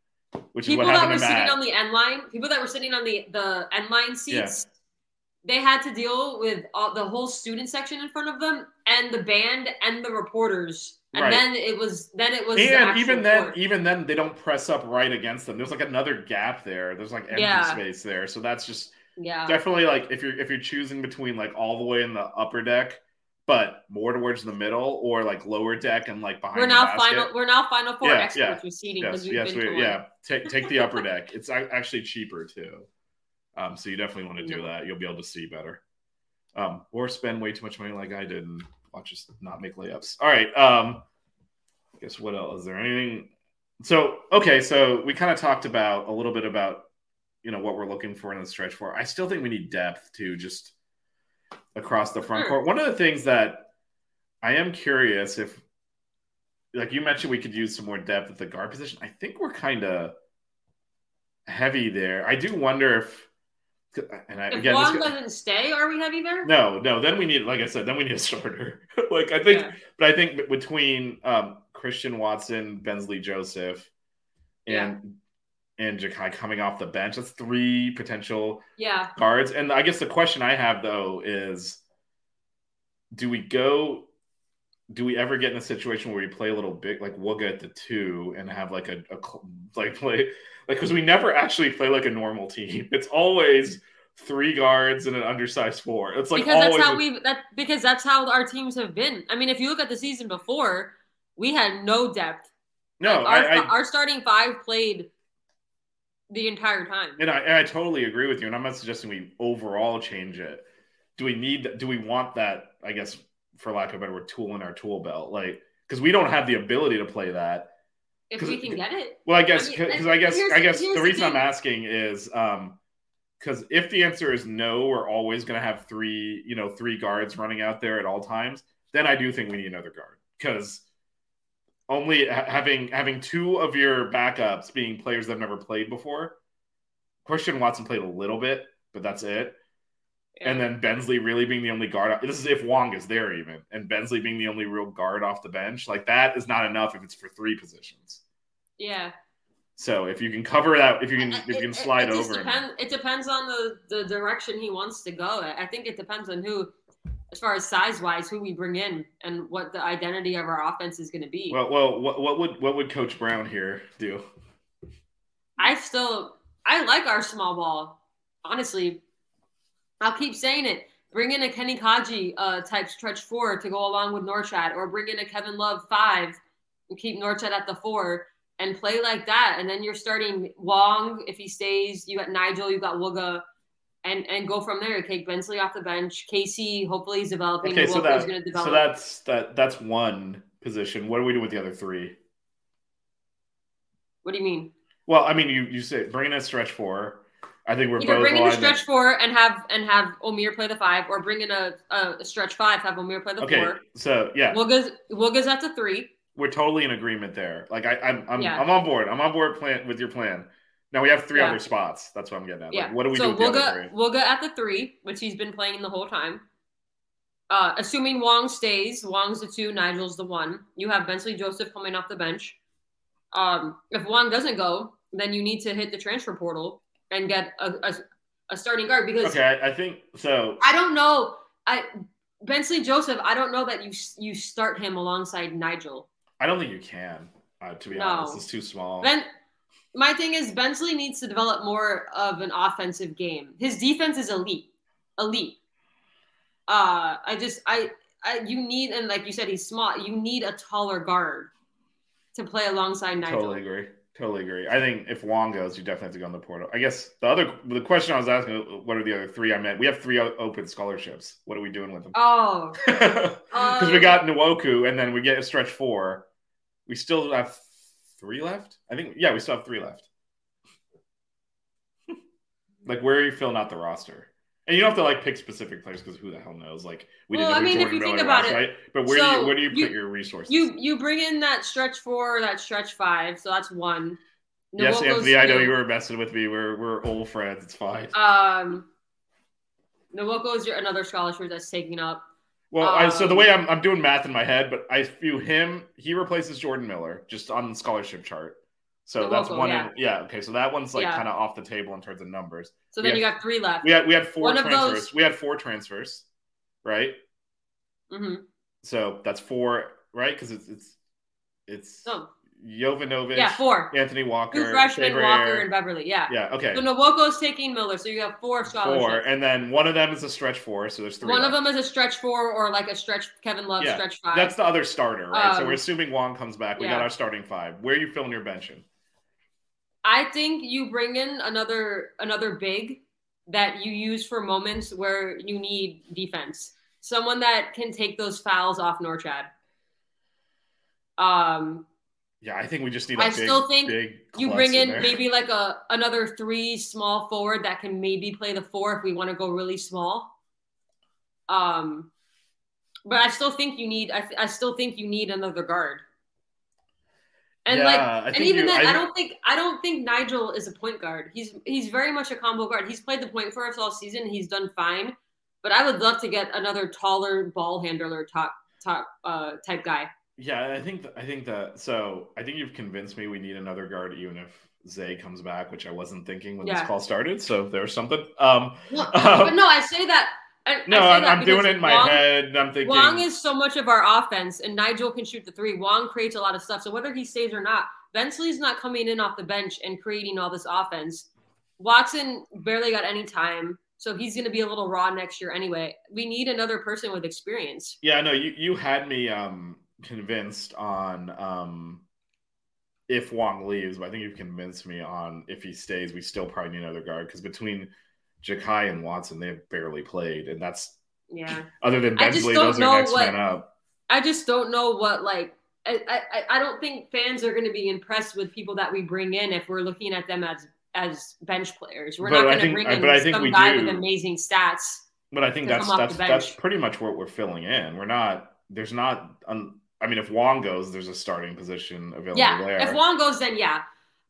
Speaker 2: which is
Speaker 3: People that were sitting on the end line, people that were sitting on the the end line seats, they had to deal with all, the whole student section in front of them, and the band and the reporters, and
Speaker 2: Right.
Speaker 3: then it was then it was the
Speaker 2: and
Speaker 3: actual
Speaker 2: even then,
Speaker 3: court.
Speaker 2: even then, they don't press up right against them. There's like another gap there. There's like empty
Speaker 3: Yeah.
Speaker 2: space there. So that's just
Speaker 3: yeah,
Speaker 2: definitely like if you're if you're choosing between like all the way in the upper deck, but more towards the middle, or like lower deck and like behind.
Speaker 3: we're now final we're now final four
Speaker 2: Yeah,
Speaker 3: experts
Speaker 2: yeah.
Speaker 3: with seating
Speaker 2: Yes,
Speaker 3: because we've
Speaker 2: yes,
Speaker 3: been
Speaker 2: we, yeah. Take take the upper deck. It's actually cheaper too. Um, so you definitely want to do
Speaker 3: Yeah.
Speaker 2: that. You'll be able to see better. Um, or spend way too much money like I did and watch us not make layups. All right. Um, I guess what else? Is there anything? So okay, so we kind of talked about a little bit about you know what we're looking for in the stretch four. I still think we need depth to just across the front
Speaker 3: Sure.
Speaker 2: court. One of the things that I am curious if, like you mentioned, we could use some more depth at the guard position. I think we're kind of heavy there. I do wonder if, and I,
Speaker 3: If
Speaker 2: again, this,
Speaker 3: doesn't stay, are we heavy there?
Speaker 2: no, no. Then we need, like I said, then we need a starter. like I think,
Speaker 3: Yeah.
Speaker 2: but I think between um, Christian Watson, Bensley Joseph, and and Jakai coming off the bench, that's three potential
Speaker 3: Yeah.
Speaker 2: guards. And I guess the question I have though is, do we go? Do we ever get in a situation where we play a little bit like we'll get the two and have like a, a like play like because we never actually play like a normal team. It's always three guards and an undersized four. It's like
Speaker 3: because that's how we that because that's how our teams have been. I mean, if you look at the season before, we had no depth.
Speaker 2: no.
Speaker 3: Like, our,
Speaker 2: I, I
Speaker 3: our starting five played the entire time.
Speaker 2: And I, and I totally agree with you. And I'm not suggesting we overall change it. Do we need, do we want that, I guess, for lack of a better word, tool in our tool belt? Like, because we don't have the ability to play that.
Speaker 3: If we can get it,
Speaker 2: Well, I guess,
Speaker 3: I mean,
Speaker 2: because I guess, I guess the
Speaker 3: the
Speaker 2: reason I'm asking is, um, because if the answer is no, we're always going to have three, you know, three guards running out there at all times. Then I do think we need another guard because only ha- having having two of your backups being players that have never played before. Christian Watson played a little bit, but that's it. And then Bensley really being the only guard. This is if Wong is there even, and Bensley being the only real guard off the bench. Like that is not enough if it's for three positions.
Speaker 3: yeah.
Speaker 2: So if you can cover that, if you can, if you
Speaker 3: It-
Speaker 2: can
Speaker 3: it-
Speaker 2: slide
Speaker 3: it just
Speaker 2: over.
Speaker 3: Depend, it depends on the the direction he wants to go. I think it depends on who, as far as size wise, who we bring in and what the identity of our offense is going to be.
Speaker 2: Well, well, what, what would what would Coach Brown here do?
Speaker 3: I still I like our small ball. Honestly, I'll keep saying it. Bring in a Kenny Kadji uh, type stretch four to go along with Norchaad, or bring in a Kevin Love five and keep Norchaad at the four and play like that. And then you're starting Wong if he stays. You got Nijel, you got Wooga, and and go from there. Take Bensley off the bench. Casey, hopefully he's developing.
Speaker 2: Okay, so that
Speaker 3: is going to develop.
Speaker 2: so that's that that's one position. What do we do with the other three?
Speaker 3: what do you mean?
Speaker 2: Well, I mean, you you say bring in a stretch four. I think we're
Speaker 3: Either
Speaker 2: both
Speaker 3: bring in a stretch four and have and have Omier play the five, or bring in a, a, stretch five, have Omier play the
Speaker 2: Okay,
Speaker 3: four.
Speaker 2: so yeah,
Speaker 3: Wooga's Wooga's at the three.
Speaker 2: we're totally in agreement there. Like I, I'm I'm,
Speaker 3: Yeah.
Speaker 2: I'm on board. I'm on board plan with your plan. Now we have three
Speaker 3: Yeah.
Speaker 2: other spots. That's what I'm getting at.
Speaker 3: Yeah.
Speaker 2: Like, what do we
Speaker 3: so
Speaker 2: do with the other
Speaker 3: Wooga
Speaker 2: three?
Speaker 3: Wooga at the three, which he's been playing the whole time. Uh, assuming Wong stays, Wong's the two, Nijel's the one. You have Bensley Joseph coming off the bench. Um, if Wong doesn't go, then you need to hit the transfer portal and get a, a, a starting guard because
Speaker 2: Okay, I, I think so.
Speaker 3: I don't know. I Bensley Joseph, I don't know that you you start him alongside Nijel.
Speaker 2: I don't think you can. Uh, to be
Speaker 3: No.
Speaker 2: honest, it's too small.
Speaker 3: Ben, my thing is Bensley needs to develop more of an offensive game. His defense is elite, elite. Uh, I just I, I you need and like you said he's small. You need a taller guard to play alongside Nijel.
Speaker 2: Totally agree. Totally agree. I think if Wong goes, you definitely have to go in the portal. I guess the other the question I was asking, what are the other three? I meant we have three open scholarships. What are we doing with them?
Speaker 3: Oh,
Speaker 2: Because we
Speaker 3: um,
Speaker 2: got Nwoko, and then we get a stretch four. We still have three left. I think. Yeah, we still have three left. like, where are you filling out the roster? And you don't have to like pick specific players because who the hell knows? Like, we
Speaker 3: Well,
Speaker 2: didn't know
Speaker 3: I mean, if you think about
Speaker 2: was,
Speaker 3: it,
Speaker 2: right? But where do you where do you put
Speaker 3: you-
Speaker 2: your resources?
Speaker 3: you you bring in that stretch four, that stretch five, so that's one.
Speaker 2: yes,
Speaker 3: Nwoko's
Speaker 2: Anthony. I know you were messing with me. We're we're old friends. It's fine.
Speaker 3: Um, Nwoko is your another scholarship that's taking up.
Speaker 2: Well, I, so the
Speaker 3: Um,
Speaker 2: way I'm, I'm doing math in my head, but I view him, he replaces Jordan Miller just on the scholarship chart. So
Speaker 3: The
Speaker 2: that's
Speaker 3: local,
Speaker 2: one.
Speaker 3: yeah.
Speaker 2: In, yeah. Okay. So that one's like
Speaker 3: Yeah.
Speaker 2: kind of off the table in terms of numbers.
Speaker 3: So then
Speaker 2: We
Speaker 3: you got three left.
Speaker 2: We had we had four
Speaker 3: One
Speaker 2: transfers.
Speaker 3: those-
Speaker 2: We had four transfers, right?
Speaker 3: hmm
Speaker 2: So that's four, right? Because it's it's it's
Speaker 3: No,
Speaker 2: Jovanovic,
Speaker 3: yeah, four.
Speaker 2: Anthony Walker,
Speaker 3: Two freshmen, Walker
Speaker 2: Aire.
Speaker 3: and Beverly. Yeah.
Speaker 2: yeah. Okay.
Speaker 3: So Nwoko's taking Miller, so you have four scholarships.
Speaker 2: Four, and then one of them is a stretch four, so there's three.
Speaker 3: One of them is a stretch four or like a stretch Kevin Love
Speaker 2: Yeah,
Speaker 3: stretch five.
Speaker 2: That's the other starter, right? so
Speaker 3: Um,
Speaker 2: we're assuming Wong comes back. We got our starting five. Where are you filling your bench in?
Speaker 3: I think you bring in another another big that you use for moments where you need defense. Someone that can take those fouls off Norchaad. Um,
Speaker 2: Yeah, I think we just need. A
Speaker 3: I
Speaker 2: big,
Speaker 3: still think You bring in
Speaker 2: there.
Speaker 3: maybe like a another three small forward that can maybe play the four if we want to go really small. Um, but I still think you need. I, th- I still think you need another guard. And
Speaker 2: Yeah,
Speaker 3: like, and even
Speaker 2: you-
Speaker 3: then,
Speaker 2: I
Speaker 3: I, don't think I don't think Nijel is a point guard. He's he's very much a combo guard. He's played the point for us all season. He's done fine. But I would love to get another taller ball handler top top uh, type guy.
Speaker 2: Yeah, I think th- I think that. So I think you've convinced me we need another guard, even if Zay comes back, which I wasn't thinking when
Speaker 3: Yeah.
Speaker 2: this call started. So there's something. Um,
Speaker 3: No, but no, I say that. I,
Speaker 2: no,
Speaker 3: I say
Speaker 2: I'm,
Speaker 3: that
Speaker 2: I'm doing it in my
Speaker 3: Wong-
Speaker 2: head. and I'm thinking.
Speaker 3: Wong is so much of our offense, and Nijel can shoot the three. Wong creates a lot of stuff. So whether he stays or not, Bensley's not coming in off the bench and creating all this offense. Watson barely got any time, so he's going to be a little raw next year anyway. We need another person with experience.
Speaker 2: Yeah, no, you you had me um convinced on um if Wong leaves, but I think you've convinced me on if he stays, we still probably need another guard because between Jakai and Watson, they've barely played, and that's
Speaker 3: Yeah,
Speaker 2: other than
Speaker 3: I just
Speaker 2: Bensley,
Speaker 3: don't
Speaker 2: those
Speaker 3: know
Speaker 2: are next
Speaker 3: what-
Speaker 2: man up.
Speaker 3: I just don't know what like. I, I, I don't think fans are going to be impressed with people that we bring in if we're looking at them as as bench players. We're
Speaker 2: But
Speaker 3: not going to bring
Speaker 2: I-
Speaker 3: in
Speaker 2: but I think
Speaker 3: some guy
Speaker 2: do.
Speaker 3: with amazing stats.
Speaker 2: But I think that's that's that's pretty much what we're filling in. We're not. There's not. Um, I mean, if Wong goes, there's a starting position available
Speaker 3: Yeah,
Speaker 2: there.
Speaker 3: if Wong goes, then yeah.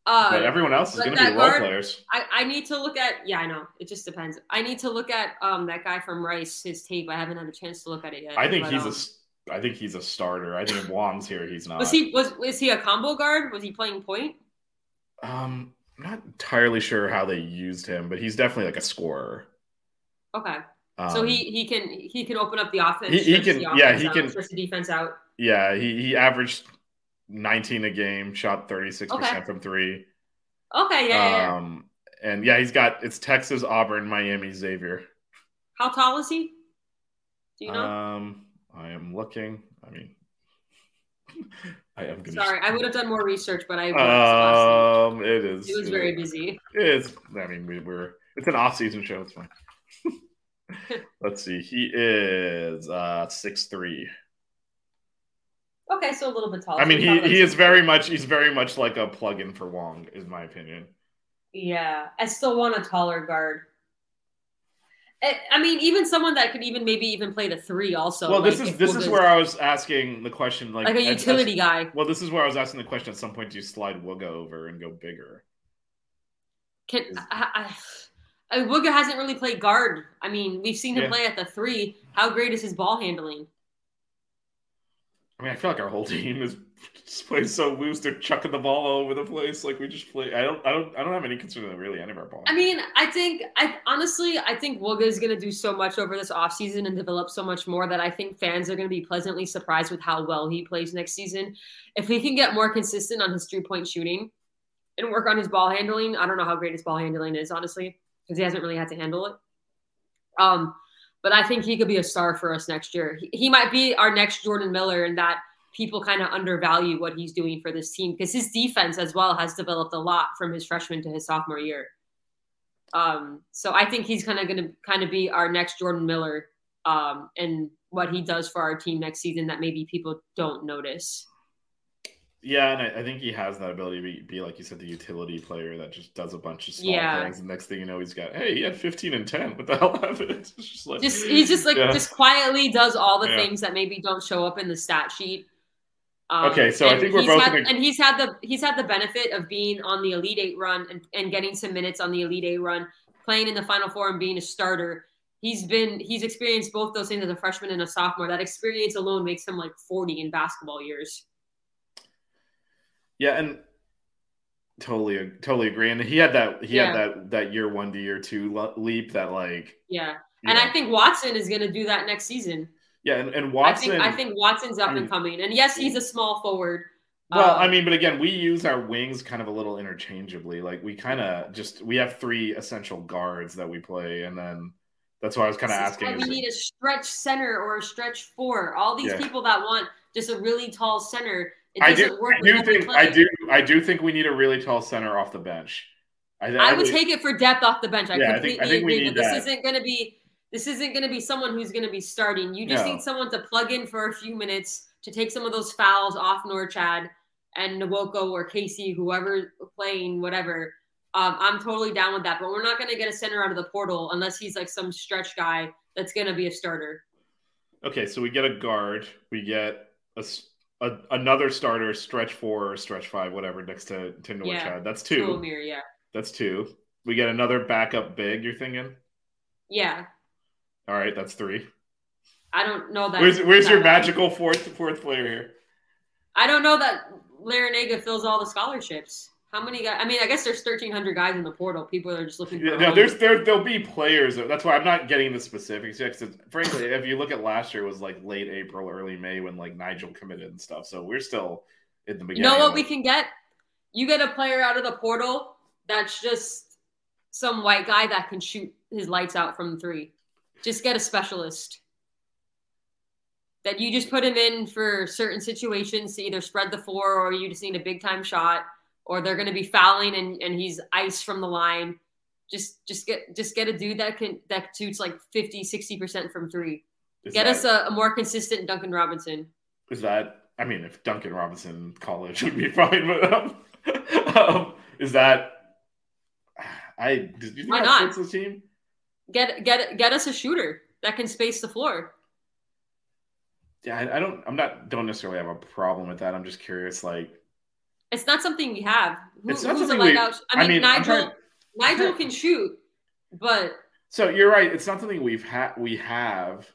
Speaker 3: Uh,
Speaker 2: but everyone else is going to be role players.
Speaker 3: I, I need to look at yeah I know it just depends. I need to look at um that guy from Rice his tape. I haven't had a chance to look at it yet.
Speaker 2: I think
Speaker 3: but,
Speaker 2: he's a.
Speaker 3: um,
Speaker 2: s- I think he's a starter. I think if Wong's here, he's not.
Speaker 3: was he was was he a combo guard? Was he playing point?
Speaker 2: Um, I'm not entirely sure how they used him, but he's definitely like a scorer.
Speaker 3: Okay,
Speaker 2: Um,
Speaker 3: so he he can he can open up the offense.
Speaker 2: He- he can-
Speaker 3: the
Speaker 2: yeah, he
Speaker 3: out,
Speaker 2: can-
Speaker 3: the defense out.
Speaker 2: Yeah, he he averaged 19 a game, shot 36 percent
Speaker 3: Okay.
Speaker 2: from three.
Speaker 3: Okay, yeah, yeah, yeah.
Speaker 2: Um, and yeah, he's got it's Texas, Auburn, Miami, Xavier.
Speaker 3: How tall is he? Do you know?
Speaker 2: Um, I am looking. I mean, I am.
Speaker 3: Sorry, I would have done more research, but I
Speaker 2: Um, it is.
Speaker 3: It was very busy.
Speaker 2: It is. I mean, we were. It's an off-season show. It's fine. Let's see. He is uh six three.
Speaker 3: Okay, so a little bit taller.
Speaker 2: I mean, he, he is very much he's very much like a plug-in for Wong, is my opinion.
Speaker 3: Yeah, I still want a taller guard. I, I mean, even someone that could even maybe even play the three also.
Speaker 2: well, this
Speaker 3: like,
Speaker 2: is
Speaker 3: if
Speaker 2: this is where I was asking the question, like,
Speaker 3: like a utility guy.
Speaker 2: well, this is where I was asking the question. At some point, do you slide Wooga over and go bigger?
Speaker 3: Can I, I, I, Wooga hasn't really played guard. I mean, we've seen him
Speaker 2: Yeah.
Speaker 3: play at the three. How great is his ball handling?
Speaker 2: I mean, I feel like our whole team is just plays so loose. They're chucking the ball all over the place. Like we just play. I don't. I don't. I don't have any concern with really any of our ball.
Speaker 3: I mean, I think I honestly I think Wooga is going to do so much over this offseason and develop so much more that I think fans are going to be pleasantly surprised with how well he plays next season. If he can get more consistent on his three point shooting and work on his ball handling, I don't know how great his ball handling is honestly because he hasn't really had to handle it. Um, but I think he could be a star for us next year. He, he might be our next Jordan Miller in that people kind of undervalue what he's doing for this team because his defense as well has developed a lot from his freshman to his sophomore year. Um, so I think he's kind of going to kind of be our next Jordan Miller um, and what he does for our team next season that maybe people don't notice.
Speaker 2: Yeah, and I, I think he has that ability to be, be like you said, the utility player that just does a bunch of small
Speaker 3: Yeah.
Speaker 2: things. And next thing you know, he's got hey, he had fifteen and ten. What the hell happened? It's just like
Speaker 3: Just he just like
Speaker 2: Yeah.
Speaker 3: just quietly does all the
Speaker 2: Yeah.
Speaker 3: things that maybe don't show up in the stat sheet. Um,
Speaker 2: Okay, so I think we're
Speaker 3: he's
Speaker 2: both
Speaker 3: had,
Speaker 2: a-
Speaker 3: and he's had the he's had the benefit of being on the Elite Eight run and, and getting some minutes on the Elite Eight run, playing in the Final Four and being a starter. He's been he's experienced both those things as a freshman and a sophomore. That experience alone makes him like forty in basketball years.
Speaker 2: Yeah, and totally, totally agree. And he had that, he
Speaker 3: Yeah.
Speaker 2: had that that year one to year two leap that like,
Speaker 3: Yeah, and
Speaker 2: know.
Speaker 3: I think Watson is going to do that next season.
Speaker 2: yeah, and, and Watson.
Speaker 3: I think I think Watson's up
Speaker 2: I mean-
Speaker 3: and coming, and yes, he's a small forward.
Speaker 2: well,
Speaker 3: Um,
Speaker 2: I mean, but again, we use our wings kind of a little interchangeably. Like we kind of just we have three essential guards that we play, and then that's why I was kind of asking.
Speaker 3: why we need a stretch center or a stretch four. All these
Speaker 2: Yeah.
Speaker 3: people that want just a really tall center, it
Speaker 2: I do. I do think, I do, I do think we need a really tall center off the bench. I,
Speaker 3: I would
Speaker 2: would-
Speaker 3: take it for depth off the bench. I
Speaker 2: Yeah, I think-
Speaker 3: completely
Speaker 2: I think we
Speaker 3: agree.
Speaker 2: need
Speaker 3: But this
Speaker 2: that.
Speaker 3: isn't going to be this isn't going to be someone who's going to be starting. You just
Speaker 2: No.
Speaker 3: need someone to plug in for a few minutes to take some of those fouls off Norchaad and Nwoko or Casey, whoever playing, whatever. Um, I'm totally down with that. But we're not going to get a center out of the portal unless he's like some stretch guy that's going to be a starter.
Speaker 2: Okay, so we get a guard, we get a, a- another starter, stretch four or stretch five, whatever, next to Norchaad.
Speaker 3: Yeah.
Speaker 2: That's two.
Speaker 3: Yeah.
Speaker 2: That's two. We get another backup big. You're thinking?
Speaker 3: Yeah.
Speaker 2: All right, that's three.
Speaker 3: I don't know that.
Speaker 2: Where's where's
Speaker 3: that
Speaker 2: your
Speaker 3: bad.
Speaker 2: magical fourth fourth player here?
Speaker 3: I don't know that Larranaga fills all the scholarships. How many guys? I mean, I guess there's 1,300 guys in the portal. People are just looking.
Speaker 2: Yeah, no, there's there there'll be players. That's why I'm not getting the specifics yet. Because frankly, if you look at last year, it was like late April, early May when like Nijel committed and stuff. So we're still in the
Speaker 3: You
Speaker 2: beginning.
Speaker 3: know what we can get? You get a player out of the portal that's just some white guy that can shoot his lights out from three. Just get a specialist. That you just put him in for certain situations to either spread the floor or you just need a big time shot or they're going to be fouling and, and he's ice from the line. Just just get just get a dude that can that shoots like 50 60% from 3.
Speaker 2: Is
Speaker 3: Get
Speaker 2: that-
Speaker 3: us a, a more consistent Duncan Robinson.
Speaker 2: Is that? I mean, if Duncan Robinson college would be fine, but um, um, is that? I did you think
Speaker 3: Why not?
Speaker 2: fits team?
Speaker 3: Get get get us a shooter that can space the floor.
Speaker 2: Yeah, I, I don't. I'm not. Don't necessarily have a problem with that. I'm just curious. Like,
Speaker 3: It's not something we have. Who,
Speaker 2: It's not
Speaker 3: who's a
Speaker 2: something we-
Speaker 3: out? I
Speaker 2: I
Speaker 3: mean,
Speaker 2: mean, I'm
Speaker 3: Nijel.
Speaker 2: trying-
Speaker 3: Nijel can shoot, but
Speaker 2: so you're right. It's not something we've had. We have.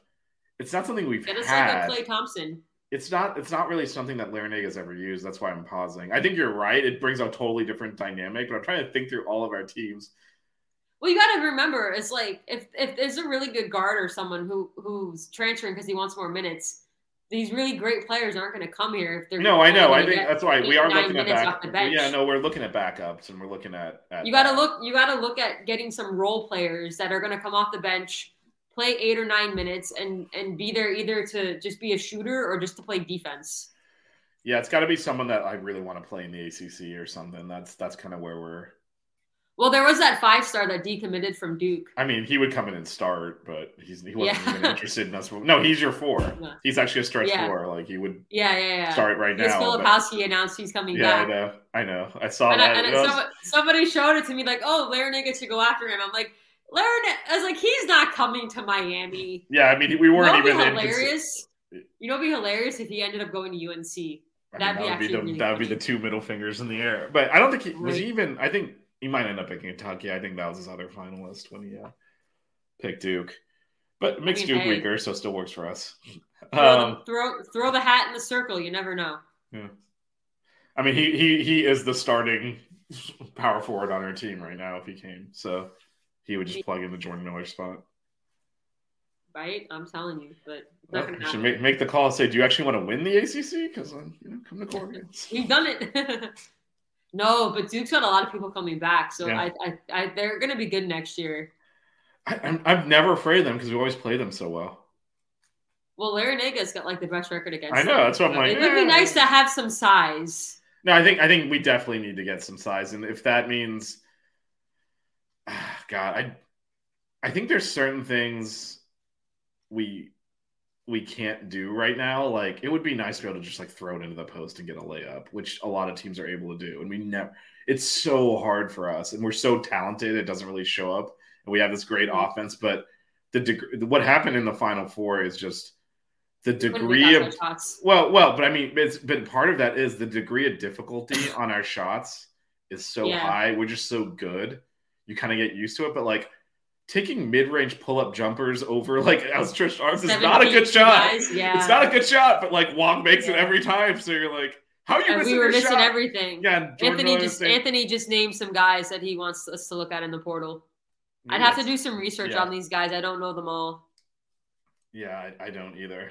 Speaker 2: It's not something we've
Speaker 3: us
Speaker 2: had.
Speaker 3: like a Klay Thompson.
Speaker 2: it's not. It's not really something that Larranaga ever used. That's why I'm pausing. I think you're right. It brings a totally different dynamic. But I'm trying to think through all of our teams.
Speaker 3: Well, you got to remember, it's like if if there's a really good guard or someone who who's transferring because he wants more minutes, these really great players aren't going to come here if they're.
Speaker 2: No, I know. I think that's why we are looking at back.
Speaker 3: off the bench.
Speaker 2: Yeah, no, we're looking at backups and we're looking at. at
Speaker 3: You got to look. You got to look at getting some role players that are going to come off the bench, play eight or nine minutes, and and be there either to just be a shooter or just to play defense.
Speaker 2: Yeah, it's got to be someone that I really want to play in the ACC or something. That's that's kind of where we're.
Speaker 3: Well, there was that five star that decommitted from Duke.
Speaker 2: I mean, he would come in and start, but he's he wasn't
Speaker 3: Yeah.
Speaker 2: even interested in us. No, he's your four.
Speaker 3: Yeah.
Speaker 2: He's actually a stretch
Speaker 3: Yeah.
Speaker 2: four. Like he would
Speaker 3: Yeah, yeah, yeah.
Speaker 2: start right
Speaker 3: Because
Speaker 2: now. but-
Speaker 3: Filipowski announced he's coming
Speaker 2: yeah, I
Speaker 3: back.
Speaker 2: know. I know. I saw
Speaker 3: And, I,
Speaker 2: that.
Speaker 3: and
Speaker 2: was-
Speaker 3: somebody, somebody showed it to me like, oh, Larranaga should go after him. I'm like, Larranaga, I was like, he's not coming to Miami.
Speaker 2: yeah, I mean, we weren't
Speaker 3: know
Speaker 2: even
Speaker 3: be hilarious? You know what'd be hilarious if he ended up going to UNC.
Speaker 2: I mean,
Speaker 3: That'd be
Speaker 2: that would be
Speaker 3: actually
Speaker 2: the
Speaker 3: really
Speaker 2: that would be the two middle fingers in the air. But I don't think he was he even. I think he might end up picking Kentucky. I think that was his other finalist when he uh, picked Duke. But it makes
Speaker 3: mean,
Speaker 2: Duke
Speaker 3: hey.
Speaker 2: weaker, so it still works for us.
Speaker 3: Throw,
Speaker 2: Um,
Speaker 3: the, throw, throw the hat in the circle. You never know. Yeah.
Speaker 2: I mean, he he he is the starting power forward on our team right now if he came. So he would just plug in the Jordan Miller spot.
Speaker 3: Right? I'm telling you. But it's
Speaker 2: Well, should make, make the call and say, do you actually want to win the ACC? Because you know, come to Corrigan.
Speaker 3: We've done it. no, but Duke's got a lot of people coming back. So
Speaker 2: Yeah.
Speaker 3: I, I, I, they're going to be good next year.
Speaker 2: I, I'm, I'm never afraid of them because we always play them so well.
Speaker 3: Well, Larranaga's got like the best record against
Speaker 2: I know,
Speaker 3: them.
Speaker 2: that's what I'm like,
Speaker 3: It would be nice to have some size.
Speaker 2: No, I think I think we definitely need to get some size, and if that means, God, I I think there's certain things we we can't do right now. Like it would be nice to be able to just like throw it into the post and get a layup, which a lot of teams are able to do, and we never. It's so hard for us, and we're so talented. It doesn't really show up, and we have this great
Speaker 3: Mhm.
Speaker 2: offense, but the deg- what happened in the final four is just the degree of
Speaker 3: shots.
Speaker 2: well, well, but I mean, it's been part of that is the degree of difficulty on our shots is so
Speaker 3: Yeah.
Speaker 2: high. We're just so good. You kind of get used to it, but like taking mid-range pull-up jumpers over like Trish Arms is not a good shot.
Speaker 3: guys, yeah.
Speaker 2: It's not a good shot, but like Wong makes it every time. So you're like, how are you missing
Speaker 3: we were missing
Speaker 2: shot?
Speaker 3: everything.
Speaker 2: Yeah,
Speaker 3: Anthony just
Speaker 2: saying-
Speaker 3: Anthony just named some guys that he wants us to look at in the portal. I'd have to do some research
Speaker 2: Yeah.
Speaker 3: on these guys. I don't know them all.
Speaker 2: Yeah, I, I don't either.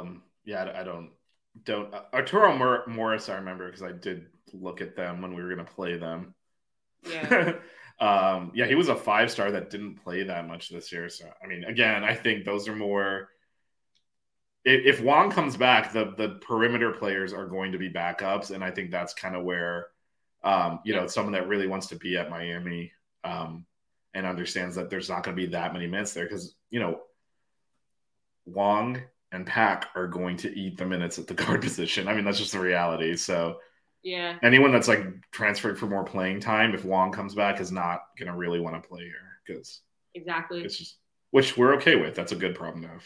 Speaker 2: Um, yeah, I, I don't don't uh, Arturo Mor- Morris. I remember because I did look at them when we were going to play them.
Speaker 3: Yeah.
Speaker 2: um, yeah, he was a five star that didn't play that much this year. So I mean, again, I think those are more. If, if Wong comes back, the the perimeter players are going to be backups, and I think that's kind of where, um, you know, someone that really wants to be at Miami, um, and understands that there's not going to be that many minutes there because you know, Wong and Pack are going to eat the minutes at the guard position. I mean, that's just the reality. So
Speaker 3: Yeah.
Speaker 2: anyone that's like transferred for more playing time, if Wong comes back, is not going to really want to play here because
Speaker 3: Exactly.
Speaker 2: it's just which we're okay with. That's a good problem to have.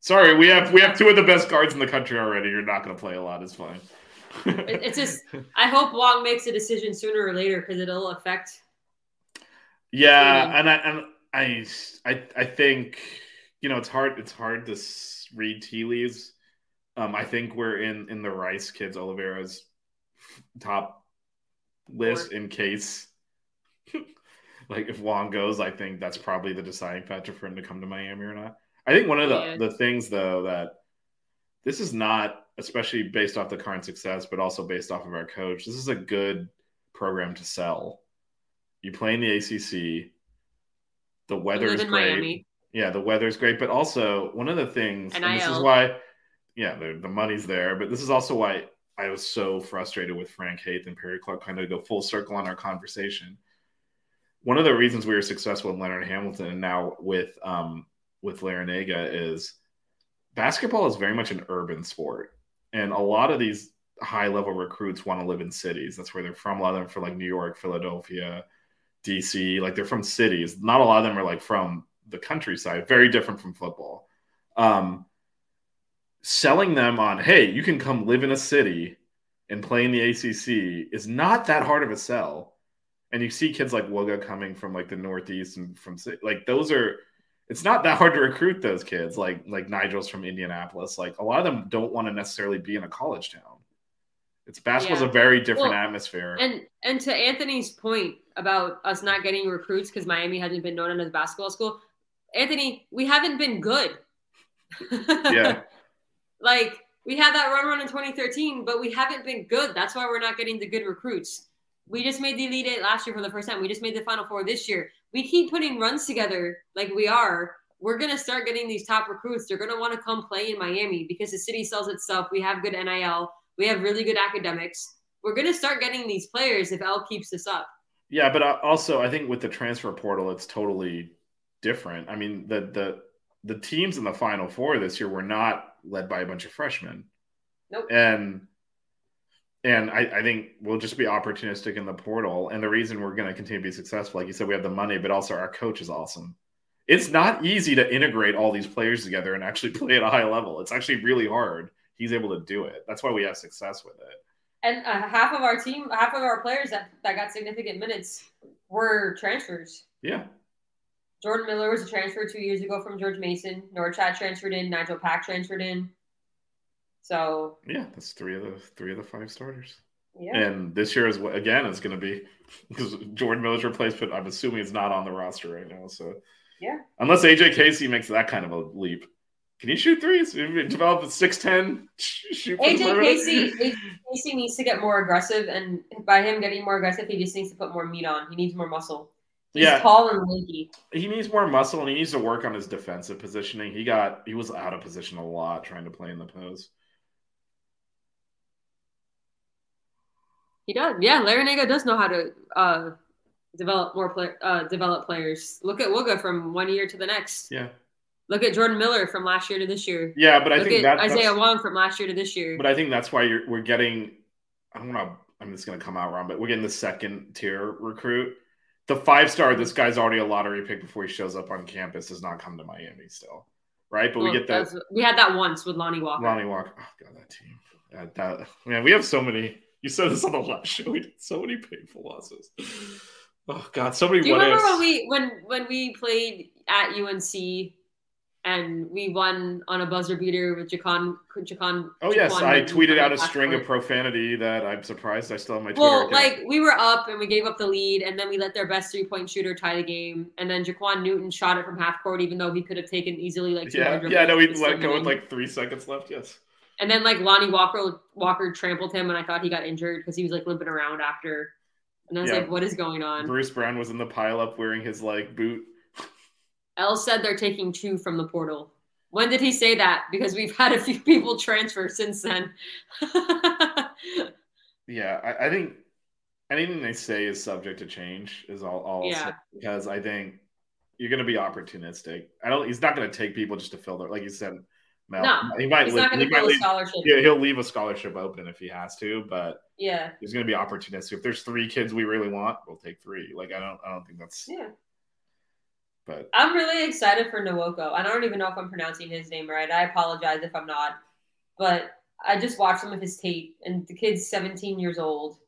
Speaker 2: Sorry, we have we have two of the best guards in the country already. You're not going to play a lot. It's fine.
Speaker 3: It's just I hope Wong makes a decision sooner or later because it'll affect.
Speaker 2: Yeah, and I and I I I think you know it's hard it's hard to read tea leaves. Um, I think we're in in the Rice kids Olivari's top list in case like if Wong goes, I think that's probably the deciding factor for him to come to Miami or not. I think one of the
Speaker 3: Yeah.
Speaker 2: the things though that this is not especially based off the current success, but also based off of our coach. This is a good program to sell. You play in the ACC. The weather is great.
Speaker 3: Miami.
Speaker 2: Yeah, the weather's great, but also one of the things, and this is why, yeah, the, the money's there, but this is also why I was so frustrated with Frank Haith and Perry Clark, kind of go full circle on our conversation. One of the reasons we were successful in Leonard Hamilton and now with um, with Larranaga is basketball is very much an urban sport, and a lot of these high level recruits want to live in cities. That's where they're from. A lot of them from like New York, Philadelphia, DC. Like they're from cities. Not a lot of them are like from the countryside. Very different from football. Um, selling them on, hey, you can come live in a city and play in the ACC is not that hard of a sell. And you see kids like Wooga coming from like the Northeast and from like those are. It's not that hard to recruit those kids. Like like Nijel's from Indianapolis. Like a lot of them don't want to necessarily be in a college town. It's basketball's
Speaker 3: Yeah.
Speaker 2: a very different
Speaker 3: Well,
Speaker 2: atmosphere.
Speaker 3: And and to Anthony's point about us not getting recruits because Miami hasn't been known as a basketball school, Anthony, we haven't been good.
Speaker 2: yeah.
Speaker 3: like we had that run run in 2013, but we haven't been good. That's why we're not getting the good recruits. We just made the Elite Eight last year for the first time. We just made the Final Four this year. We keep putting runs together like we are. We're gonna start getting these top recruits. They're gonna want to come play in Miami because the city sells itself. We have good NIL. We have really good academics. We're gonna start getting these players if L keeps this up.
Speaker 2: Yeah, but uh, also I think with the transfer portal, it's totally different. I mean, the the the teams in the Final Four this year were not led by a bunch of freshmen,
Speaker 3: Nope.
Speaker 2: and and I, I think we'll just be opportunistic in the portal. And the reason we're going to continue to be successful, like you said, we have the money, but also our coach is awesome. It's not easy to integrate all these players together and actually play at a high level. It's actually really hard. He's able to do it. That's why we have success with it.
Speaker 3: And uh, half of our team, half of our players that, that got significant minutes were transfers.
Speaker 2: Yeah.
Speaker 3: Jordan Miller was a transfer two years ago from George Mason. Norchaad transferred in. Nijel Pack transferred in. So
Speaker 2: Yeah, that's three of the three of the five starters.
Speaker 3: yeah,
Speaker 2: And this year is what again is going to be because Jordan Miller's replacement. I'm assuming it's not on the roster right now. So
Speaker 3: Yeah.
Speaker 2: unless AJ Casey makes that kind of a leap, can he shoot threes? Develop a six ten shoot. the
Speaker 3: AJ? Casey, AJ Casey needs to get more aggressive, and by him getting more aggressive, he just needs to put more meat on. He needs more muscle. He's
Speaker 2: Yeah.
Speaker 3: tall and lanky.
Speaker 2: he needs more muscle and he needs to work on his defensive positioning. He got he was out of position a lot trying to play in the pose.
Speaker 3: He does. Yeah, Larranaga does know how to uh, develop more play, uh, develop players. Look at Wooga from one year to the next.
Speaker 2: Yeah,
Speaker 3: Look at Jordan Miller from last year to this year.
Speaker 2: yeah, but I
Speaker 3: Look
Speaker 2: think
Speaker 3: at
Speaker 2: that
Speaker 3: Isaiah Wong from last year to this year.
Speaker 2: But I think that's why you're, we're getting. I don't want to. I'm just going to come out wrong, but we're getting the second tier recruit. The five star, this guy's already a lottery pick before he shows up on campus. Does not come to Miami still. right? But
Speaker 3: Well,
Speaker 2: we get that
Speaker 3: we had that once with Lonnie Walker.
Speaker 2: Lonnie Walker. Oh god, that team. That, that man, we have so many. You said this on the last show. We did so many painful losses. Oh god, so many
Speaker 3: Do you remember
Speaker 2: ifs.
Speaker 3: when we when when we played at UNC and we won on a buzzer beater with Jaquan Jaquan?
Speaker 2: Oh yes,
Speaker 3: Jaquan
Speaker 2: I tweeted out a string of profanity that I'm surprised I still have my Twitter
Speaker 3: Well,
Speaker 2: account.
Speaker 3: like we were up and we gave up the lead, and then we let their best three point shooter tie the game, and then Jaquan Newton shot it from half court, even though he could have taken easily like two
Speaker 2: yeah, yeah, no, we let go with like three seconds left. Yes.
Speaker 3: And then like Lonnie Walker Walker trampled him, and I thought he got injured because he was like limping around after. And I was
Speaker 2: Yeah.
Speaker 3: like, "What is going on?"
Speaker 2: Bruce Brown was in the pileup wearing his like boot.
Speaker 3: L said they're taking two from the portal. When did he say that? Because we've had a few people transfer since then.
Speaker 2: Yeah, I, I think anything they say is subject to change. Is all. all
Speaker 3: Yeah.
Speaker 2: because I think you're going to be opportunistic. I don't. He's not going to take people just to fill their. Like you said, Mel.
Speaker 3: No,
Speaker 2: he might.
Speaker 3: He's
Speaker 2: leave,
Speaker 3: not going to fill a
Speaker 2: leave-
Speaker 3: scholarship.
Speaker 2: yeah, he'll leave a scholarship open if he has to, but
Speaker 3: Yeah.
Speaker 2: he's going to be opportunistic. If there's three kids we really want, we'll take three. Like I don't. I don't think that's.
Speaker 3: Yeah.
Speaker 2: But
Speaker 3: I'm really excited for Nwoko. I don't even know if I'm pronouncing his name right. I apologize if I'm not. But I just watched some of his tape, and the kid's 17 years old.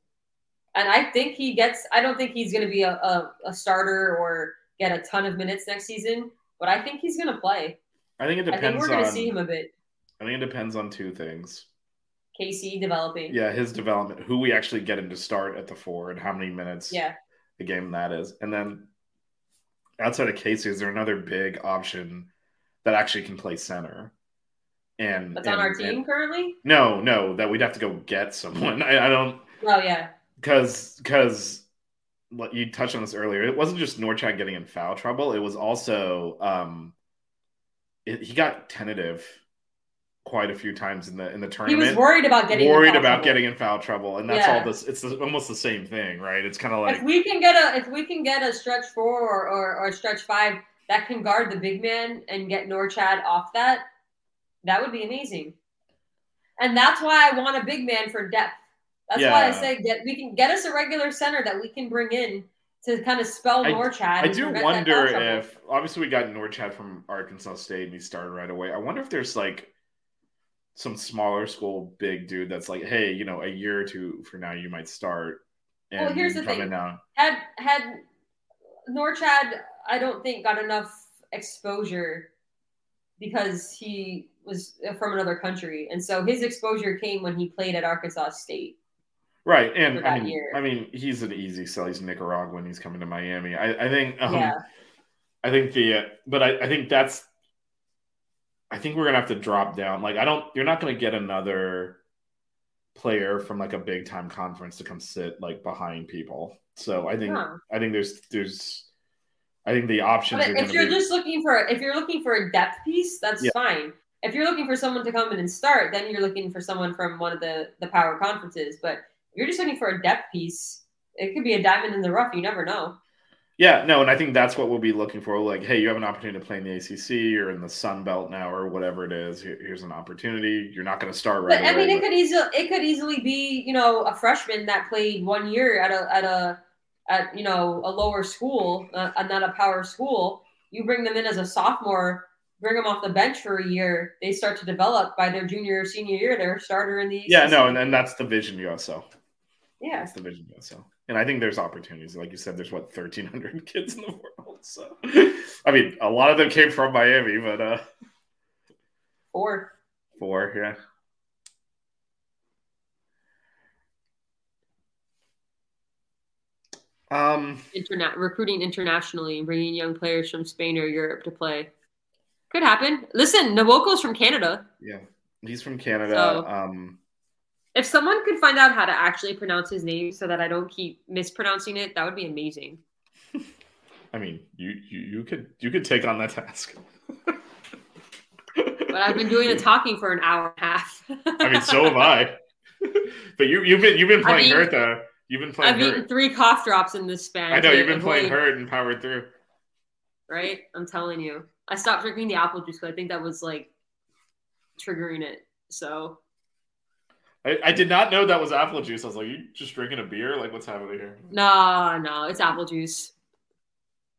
Speaker 3: And I think he gets, I don't think he's going to be a, a, a starter or get a ton of minutes next season, but I think he's going to play.
Speaker 2: I think it
Speaker 3: I think
Speaker 2: depends
Speaker 3: we're going
Speaker 2: on.
Speaker 3: to see him a bit.
Speaker 2: I think it depends on two things.
Speaker 3: Casey developing.
Speaker 2: Yeah, his development, who we actually get him to start at the four, and how many minutes.
Speaker 3: Yeah.
Speaker 2: the game that is. And then outside of Casey, is there another big option that actually can play center? And
Speaker 3: That's on our team
Speaker 2: and-
Speaker 3: currently?
Speaker 2: no, no, that we'd have to go get someone. I, I don't
Speaker 3: Oh, yeah.
Speaker 2: because because what you touched on this earlier. It wasn't just Norchaad getting in foul trouble. It was also um, it, he got tentative quite a few times in the in the tournament.
Speaker 3: He was worried about getting in
Speaker 2: worried
Speaker 3: foul
Speaker 2: about
Speaker 3: trouble.
Speaker 2: getting in foul trouble, and that's
Speaker 3: Yeah.
Speaker 2: all this. It's the, almost the same thing, right? It's kind of like
Speaker 3: if we can get a if we can get a stretch four or, or, or a stretch five that can guard the big man and get Norchaad off that, that would be amazing. And that's why I want a big man for depth. That's why I say get we can get us a regular center that we can bring in to kind of spell
Speaker 2: I-
Speaker 3: Norchaad.
Speaker 2: I do wonder if obviously we got Norchaad from Arkansas State and he started right away. I wonder if there's like some smaller school big dude that's like, hey, you know, a year or two for now you might start. And
Speaker 3: Well, here's the thing.
Speaker 2: in now.
Speaker 3: had had Norchaad, I don't think got enough exposure because he was from another country, and so his exposure came when he played at Arkansas State.
Speaker 2: Right. And I mean,
Speaker 3: year.
Speaker 2: I mean, he's an easy sell. He's Nicaraguan. He's coming to Miami. I, I think, um,
Speaker 3: Yeah.
Speaker 2: I think the, uh, but I, I think that's, I think we're gonna have to drop down. Like, I don't, you're not gonna get another player from like a big time conference to come sit like behind people. So I think,
Speaker 3: Huh.
Speaker 2: I think there's, there's, I think the options
Speaker 3: But
Speaker 2: are
Speaker 3: if you're
Speaker 2: be,
Speaker 3: just looking for if you're looking for a depth piece, that's
Speaker 2: Yeah.
Speaker 3: fine. If you're looking for someone to come in and start, then you're looking for someone from one of the the power conferences. But if you're just looking for a depth piece, it could be a diamond in the rough. You never know.
Speaker 2: Yeah, no, and I think that's what we'll be looking for. Like, hey, you have an opportunity to play in the ACC or in the Sun Belt now or whatever it is. Here's an opportunity. You're not going to start right
Speaker 3: But I
Speaker 2: away.
Speaker 3: mean, it
Speaker 2: but-
Speaker 3: could easily it could easily be you know a freshman that played one year at a at a at you know a lower school, uh, not a power school. You bring them in as a sophomore, bring them off the bench for a year. They start to develop by their junior or senior year. They're a starter in the
Speaker 2: Yeah, no, and, and that's the vision USO.
Speaker 3: yeah.
Speaker 2: That's the vision USO. And I think there's opportunities. Like you said, there's what 1,300 kids in the world. So, I mean, a lot of them came from Miami, but uh,
Speaker 3: Four.
Speaker 2: four, yeah. Um,
Speaker 3: Internet recruiting internationally and bringing young players from Spain or Europe to play could happen. Listen, Nwoko's from Canada.
Speaker 2: yeah, he's from Canada.
Speaker 3: So-
Speaker 2: um,
Speaker 3: If someone could find out how to actually pronounce his name so that I don't keep mispronouncing it, that would be amazing.
Speaker 2: I mean, you, you you could you could take on that task.
Speaker 3: But I've been doing the talking for an hour and a half.
Speaker 2: I mean, so have I. but you you've been you've been
Speaker 3: I've
Speaker 2: playing
Speaker 3: eaten-
Speaker 2: You've been playing
Speaker 3: I've
Speaker 2: hurt.
Speaker 3: eaten three cough drops in this span.
Speaker 2: I know you've been playing hurt and powered through.
Speaker 3: right? I'm telling you. I stopped drinking the apple juice because I think that was like triggering it. So
Speaker 2: I, I did not know that was apple juice. I was like, you just drinking a beer? Like, what's happening here?
Speaker 3: no, no, it's apple juice.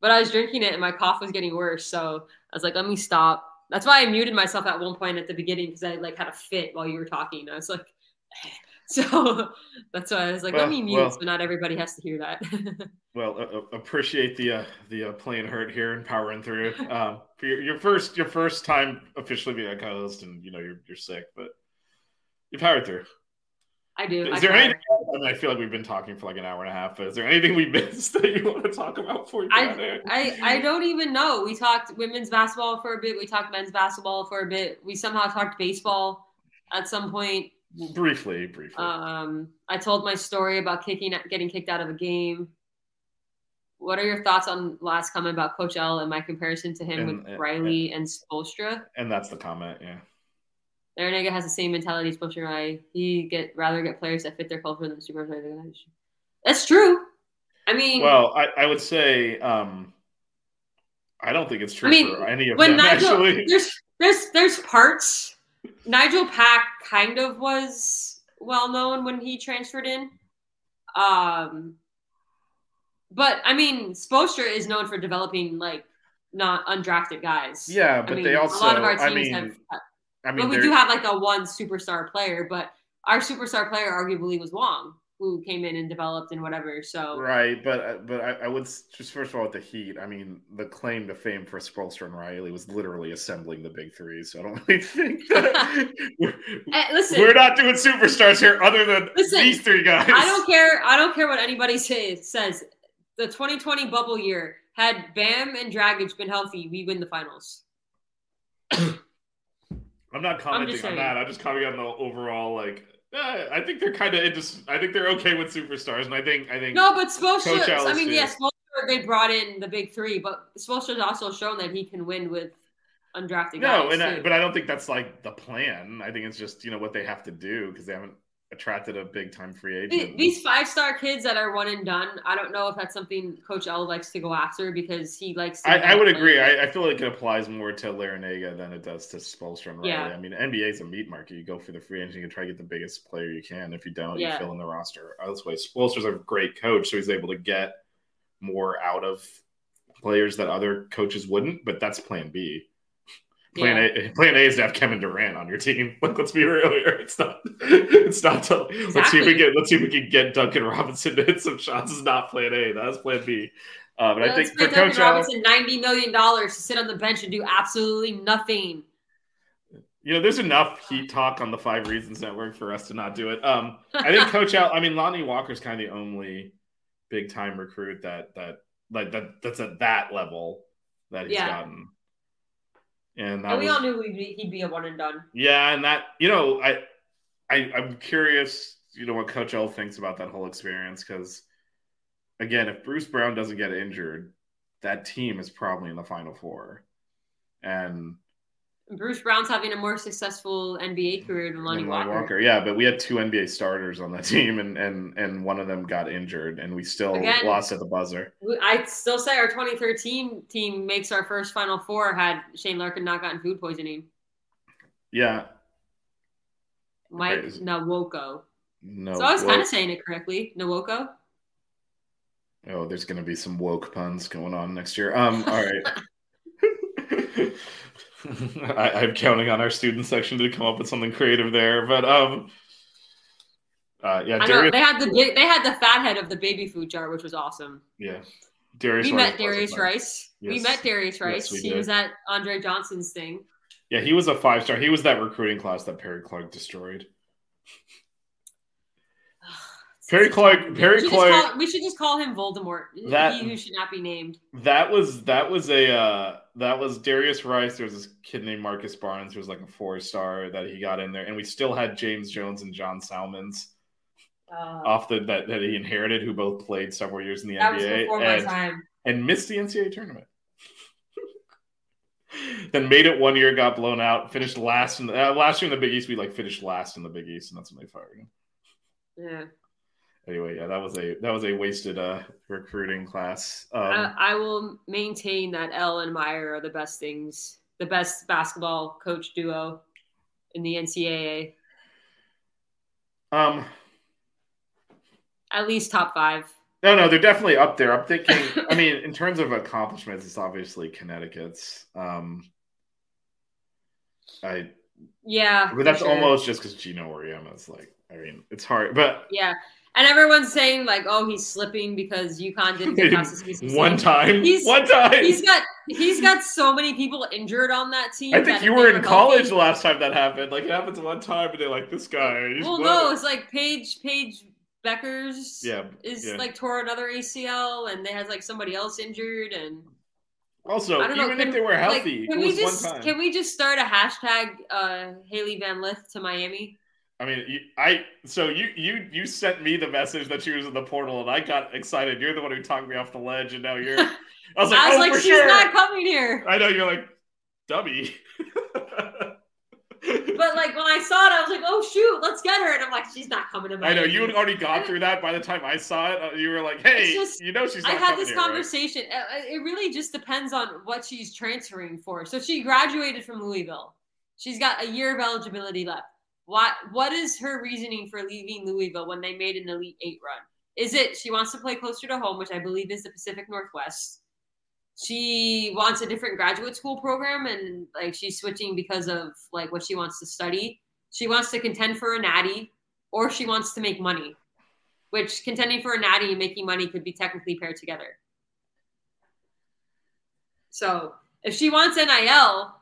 Speaker 3: But I was drinking it and my cough was getting worse, so I was like, let me stop. That's why I muted myself at one point at the beginning because I like had a fit while you were talking. I was like, so that's why I was like,
Speaker 2: Well,
Speaker 3: let me mute
Speaker 2: well.
Speaker 3: so not everybody has to hear that.
Speaker 2: Well, uh, appreciate the uh, the uh, playing hurt here and powering through. Um, for your, your first your first time officially being a co-host, and you know you're you're sick, but you powered through.
Speaker 3: I do.
Speaker 2: Is
Speaker 3: I
Speaker 2: there anything? I, mean, I feel like we've been talking for like an hour and a half, but is there anything we missed that you want to talk about for you get out of here?
Speaker 3: I, I don't even know. We talked women's basketball for a bit. We talked men's basketball for a bit. We somehow talked baseball at some point.
Speaker 2: briefly, briefly.
Speaker 3: Um, I told my story about kicking, getting kicked out of a game. What are your thoughts on last comment about Coach L and my comparison to him
Speaker 2: And-
Speaker 3: with
Speaker 2: and-
Speaker 3: Riley and Spoelstra?
Speaker 2: and that's the comment. Yeah.
Speaker 3: Larranaga has the same mentality as and Riley. He get rather get players that fit their culture than the super. That's true. I mean,
Speaker 2: Well, I, I would say um, I don't think it's true
Speaker 3: I mean,
Speaker 2: for any of
Speaker 3: when
Speaker 2: them.
Speaker 3: Nijel,
Speaker 2: actually,
Speaker 3: there's there's there's parts. Nijel Pack kind of was well known when he transferred in. Um, but I mean, Spoelstra is known for developing like not undrafted guys.
Speaker 2: yeah,
Speaker 3: I
Speaker 2: but
Speaker 3: mean,
Speaker 2: they also.
Speaker 3: a lot of our teams
Speaker 2: I mean,
Speaker 3: have.
Speaker 2: I mean,
Speaker 3: but we do have like a one superstar player, but our superstar player arguably was Wong, who came in and developed and whatever. So
Speaker 2: Right, but uh, but I, I would just first of all with the Heat. I mean, the claim to fame for Spoelstra and Riley was literally assembling the big three. So I don't really think that we're,
Speaker 3: Eh, listen,
Speaker 2: we're not doing superstars here, other than
Speaker 3: Listen,
Speaker 2: these three guys.
Speaker 3: I don't care. I don't care what anybody says. Says the 2020 bubble year had Bam and Dragic been healthy, we win the finals.
Speaker 2: I'm not commenting on that. I'm just commenting on the overall like. eh, I think they're kind of just. I think they're okay with superstars, and I think I think
Speaker 3: No, but Spoelstra. I mean, yes, Spoelstra, they brought in the big three, but Spoelstra's also shown that he can win with undrafted
Speaker 2: no,
Speaker 3: guys.
Speaker 2: and I, but I don't think that's like the plan. I think it's just you know what they have to do because they haven't attracted a big time free agent.
Speaker 3: These five star kids that are one and done, I don't know if that's something Coach L likes to go after because he likes to.
Speaker 2: I, I would agree. I, I feel like it applies more to Larranaga than it does to Spoelstra and Riley.
Speaker 3: Yeah.
Speaker 2: I mean, NBA is a meat market. You go for the free agent, you try to get the biggest player you can. If you don't,
Speaker 3: Yeah.
Speaker 2: you fill in the roster. That's why Spoelstra's a great coach, so he's able to get more out of players that other coaches wouldn't. But that's Plan B. Plan
Speaker 3: Yeah.
Speaker 2: A, Plan A is to have Kevin Durant on your team. Like, let's be real here. It's not. It's not. To, Let's see if
Speaker 3: Exactly.
Speaker 2: we get. Let's see if we can get Duncan Robinson to hit some shots. Is not Plan A. That's Plan B. Uh, but I think for
Speaker 3: Duncan
Speaker 2: Coach
Speaker 3: Robinson ninety million dollars to sit on the bench and do absolutely nothing.
Speaker 2: you know, there's enough heat talk on the Five Reasons Network for us to not do it. Um, I think Coach L. I mean, Lonnie Walker's kind of the only big time recruit that that like that that's at that level that he's
Speaker 3: Yeah.
Speaker 2: gotten. And
Speaker 3: And we
Speaker 2: was-
Speaker 3: all knew he'd be, he'd be a one and done.
Speaker 2: Yeah, and that you know, I, I I'm curious, you know, what Coach L thinks about that whole experience because, again, if Bruce Brown doesn't get injured, that team is probably in the Final Four, and
Speaker 3: Bruce Brown's having a more successful NBA career than Lonnie
Speaker 2: Lonnie
Speaker 3: Walker.
Speaker 2: yeah, but we had two NBA starters on that team, and and and one of them got injured, and we still
Speaker 3: Again.
Speaker 2: lost at the buzzer.
Speaker 3: I'd still say our 2013 team makes our first Final Four had Shane Larkin not gotten food poisoning.
Speaker 2: Yeah,
Speaker 3: Mike Nawoko.
Speaker 2: no.
Speaker 3: so I was kind of saying it correctly. Nawoko.
Speaker 2: Oh, there's going to be some woke puns going on next year. Um, all right. I, I'm counting on our student section to come up with something creative there, but um, uh, yeah,
Speaker 3: I know they had the big, they had the fat head of the baby food jar, which was awesome.
Speaker 2: yeah, Darius.
Speaker 3: we
Speaker 2: Rice
Speaker 3: met Darius Rice. We met Darius Rice.
Speaker 2: we
Speaker 3: he
Speaker 2: did.
Speaker 3: was at Andre Johnson's thing.
Speaker 2: Yeah, he was a five star. He was that recruiting class that Perry Clark destroyed. Perry Clark. Perry
Speaker 3: we, should just
Speaker 2: Clark.
Speaker 3: call, we should just call him Voldemort.
Speaker 2: That-
Speaker 3: he who should not be named.
Speaker 2: That was that was a uh, that was Darius Rice. There was this kid named Marcus Barnes who was like a four star that he got in there, and we still had James Jones and John Salmons
Speaker 3: Uh,
Speaker 2: off the that, that he inherited, who both played several years in the NBA and, and missed the NCAA tournament. then made it one year, got blown out, finished last in the uh, last year in the Big East. We like finished last in the Big East, and that's when they fired him.
Speaker 3: Yeah.
Speaker 2: Anyway, yeah, that was a that was a wasted uh, recruiting class. Um,
Speaker 3: I, I will maintain that L and Meier are the best things, the best basketball coach duo in the NCAA.
Speaker 2: um
Speaker 3: At least top five.
Speaker 2: No, no, they're definitely up there. I'm thinking. I mean, in terms of accomplishments, it's obviously Connecticut's. Um, I
Speaker 3: Yeah,
Speaker 2: but that's
Speaker 3: sure.
Speaker 2: almost just because Geno Auriemma. It's like I mean, it's hard, but
Speaker 3: yeah. And everyone's saying like, oh, he's slipping because UConn didn't get past CCC.
Speaker 2: one time,
Speaker 3: He's-
Speaker 2: one time.
Speaker 3: He's got he's got so many people injured on that team.
Speaker 2: I think you were in college the last time that happened. Like it happens one time, and they're like, "This guy."
Speaker 3: Well,
Speaker 2: what?"
Speaker 3: no, it's like Paige Paige Bueckers.
Speaker 2: Yeah,
Speaker 3: is
Speaker 2: yeah.
Speaker 3: like tore another ACL, and they has like somebody else injured, and
Speaker 2: Also,
Speaker 3: I don't know.
Speaker 2: even
Speaker 3: can-
Speaker 2: if they were
Speaker 3: like,
Speaker 2: healthy,
Speaker 3: can
Speaker 2: it
Speaker 3: we just
Speaker 2: one time.
Speaker 3: can we just start a hashtag uh, Hailey Van Lith to Miami?
Speaker 2: I mean, I so you you you sent me the message that she was in the portal, and I got excited. You're the one who talked me off the ledge, and now you're. I was like,
Speaker 3: I was
Speaker 2: oh,
Speaker 3: like, she's
Speaker 2: sure.
Speaker 3: not coming here.
Speaker 2: I know you're like, dummy.
Speaker 3: But like when I saw it, I was like, oh shoot, let's get her, and I'm like, she's not coming to
Speaker 2: I know you had already gone through that by the time I saw it. uh, You were like, "Hey,
Speaker 3: just-
Speaker 2: you know she's."
Speaker 3: I had this
Speaker 2: here,
Speaker 3: conversation. Uh, It really just depends on what she's transferring for. So she graduated from Louisville. She's got a year of eligibility left. What what is her reasoning for leaving Louisville when they made an Elite Eight run? Is it she wants to play closer to home, which I believe is the Pacific Northwest? She wants a different graduate school program and like she's switching because of like what she wants to study. She wants to contend for a natty or she wants to make money which contending for a natty and making money could be technically paired together. So if she wants NIL,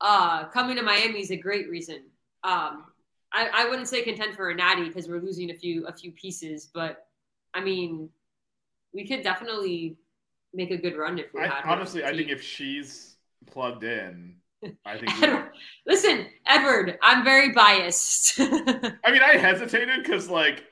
Speaker 3: uh, coming to Miami is a great reason. Um, I, I wouldn't say contend for a natty because we're losing a few a few pieces, but I mean, we could definitely make a good run if we
Speaker 2: I,
Speaker 3: had.
Speaker 2: honestly, I think if she's plugged in, I think.
Speaker 3: Edward, listen, Edward, I'm very biased.
Speaker 2: I mean, I hesitated because, like,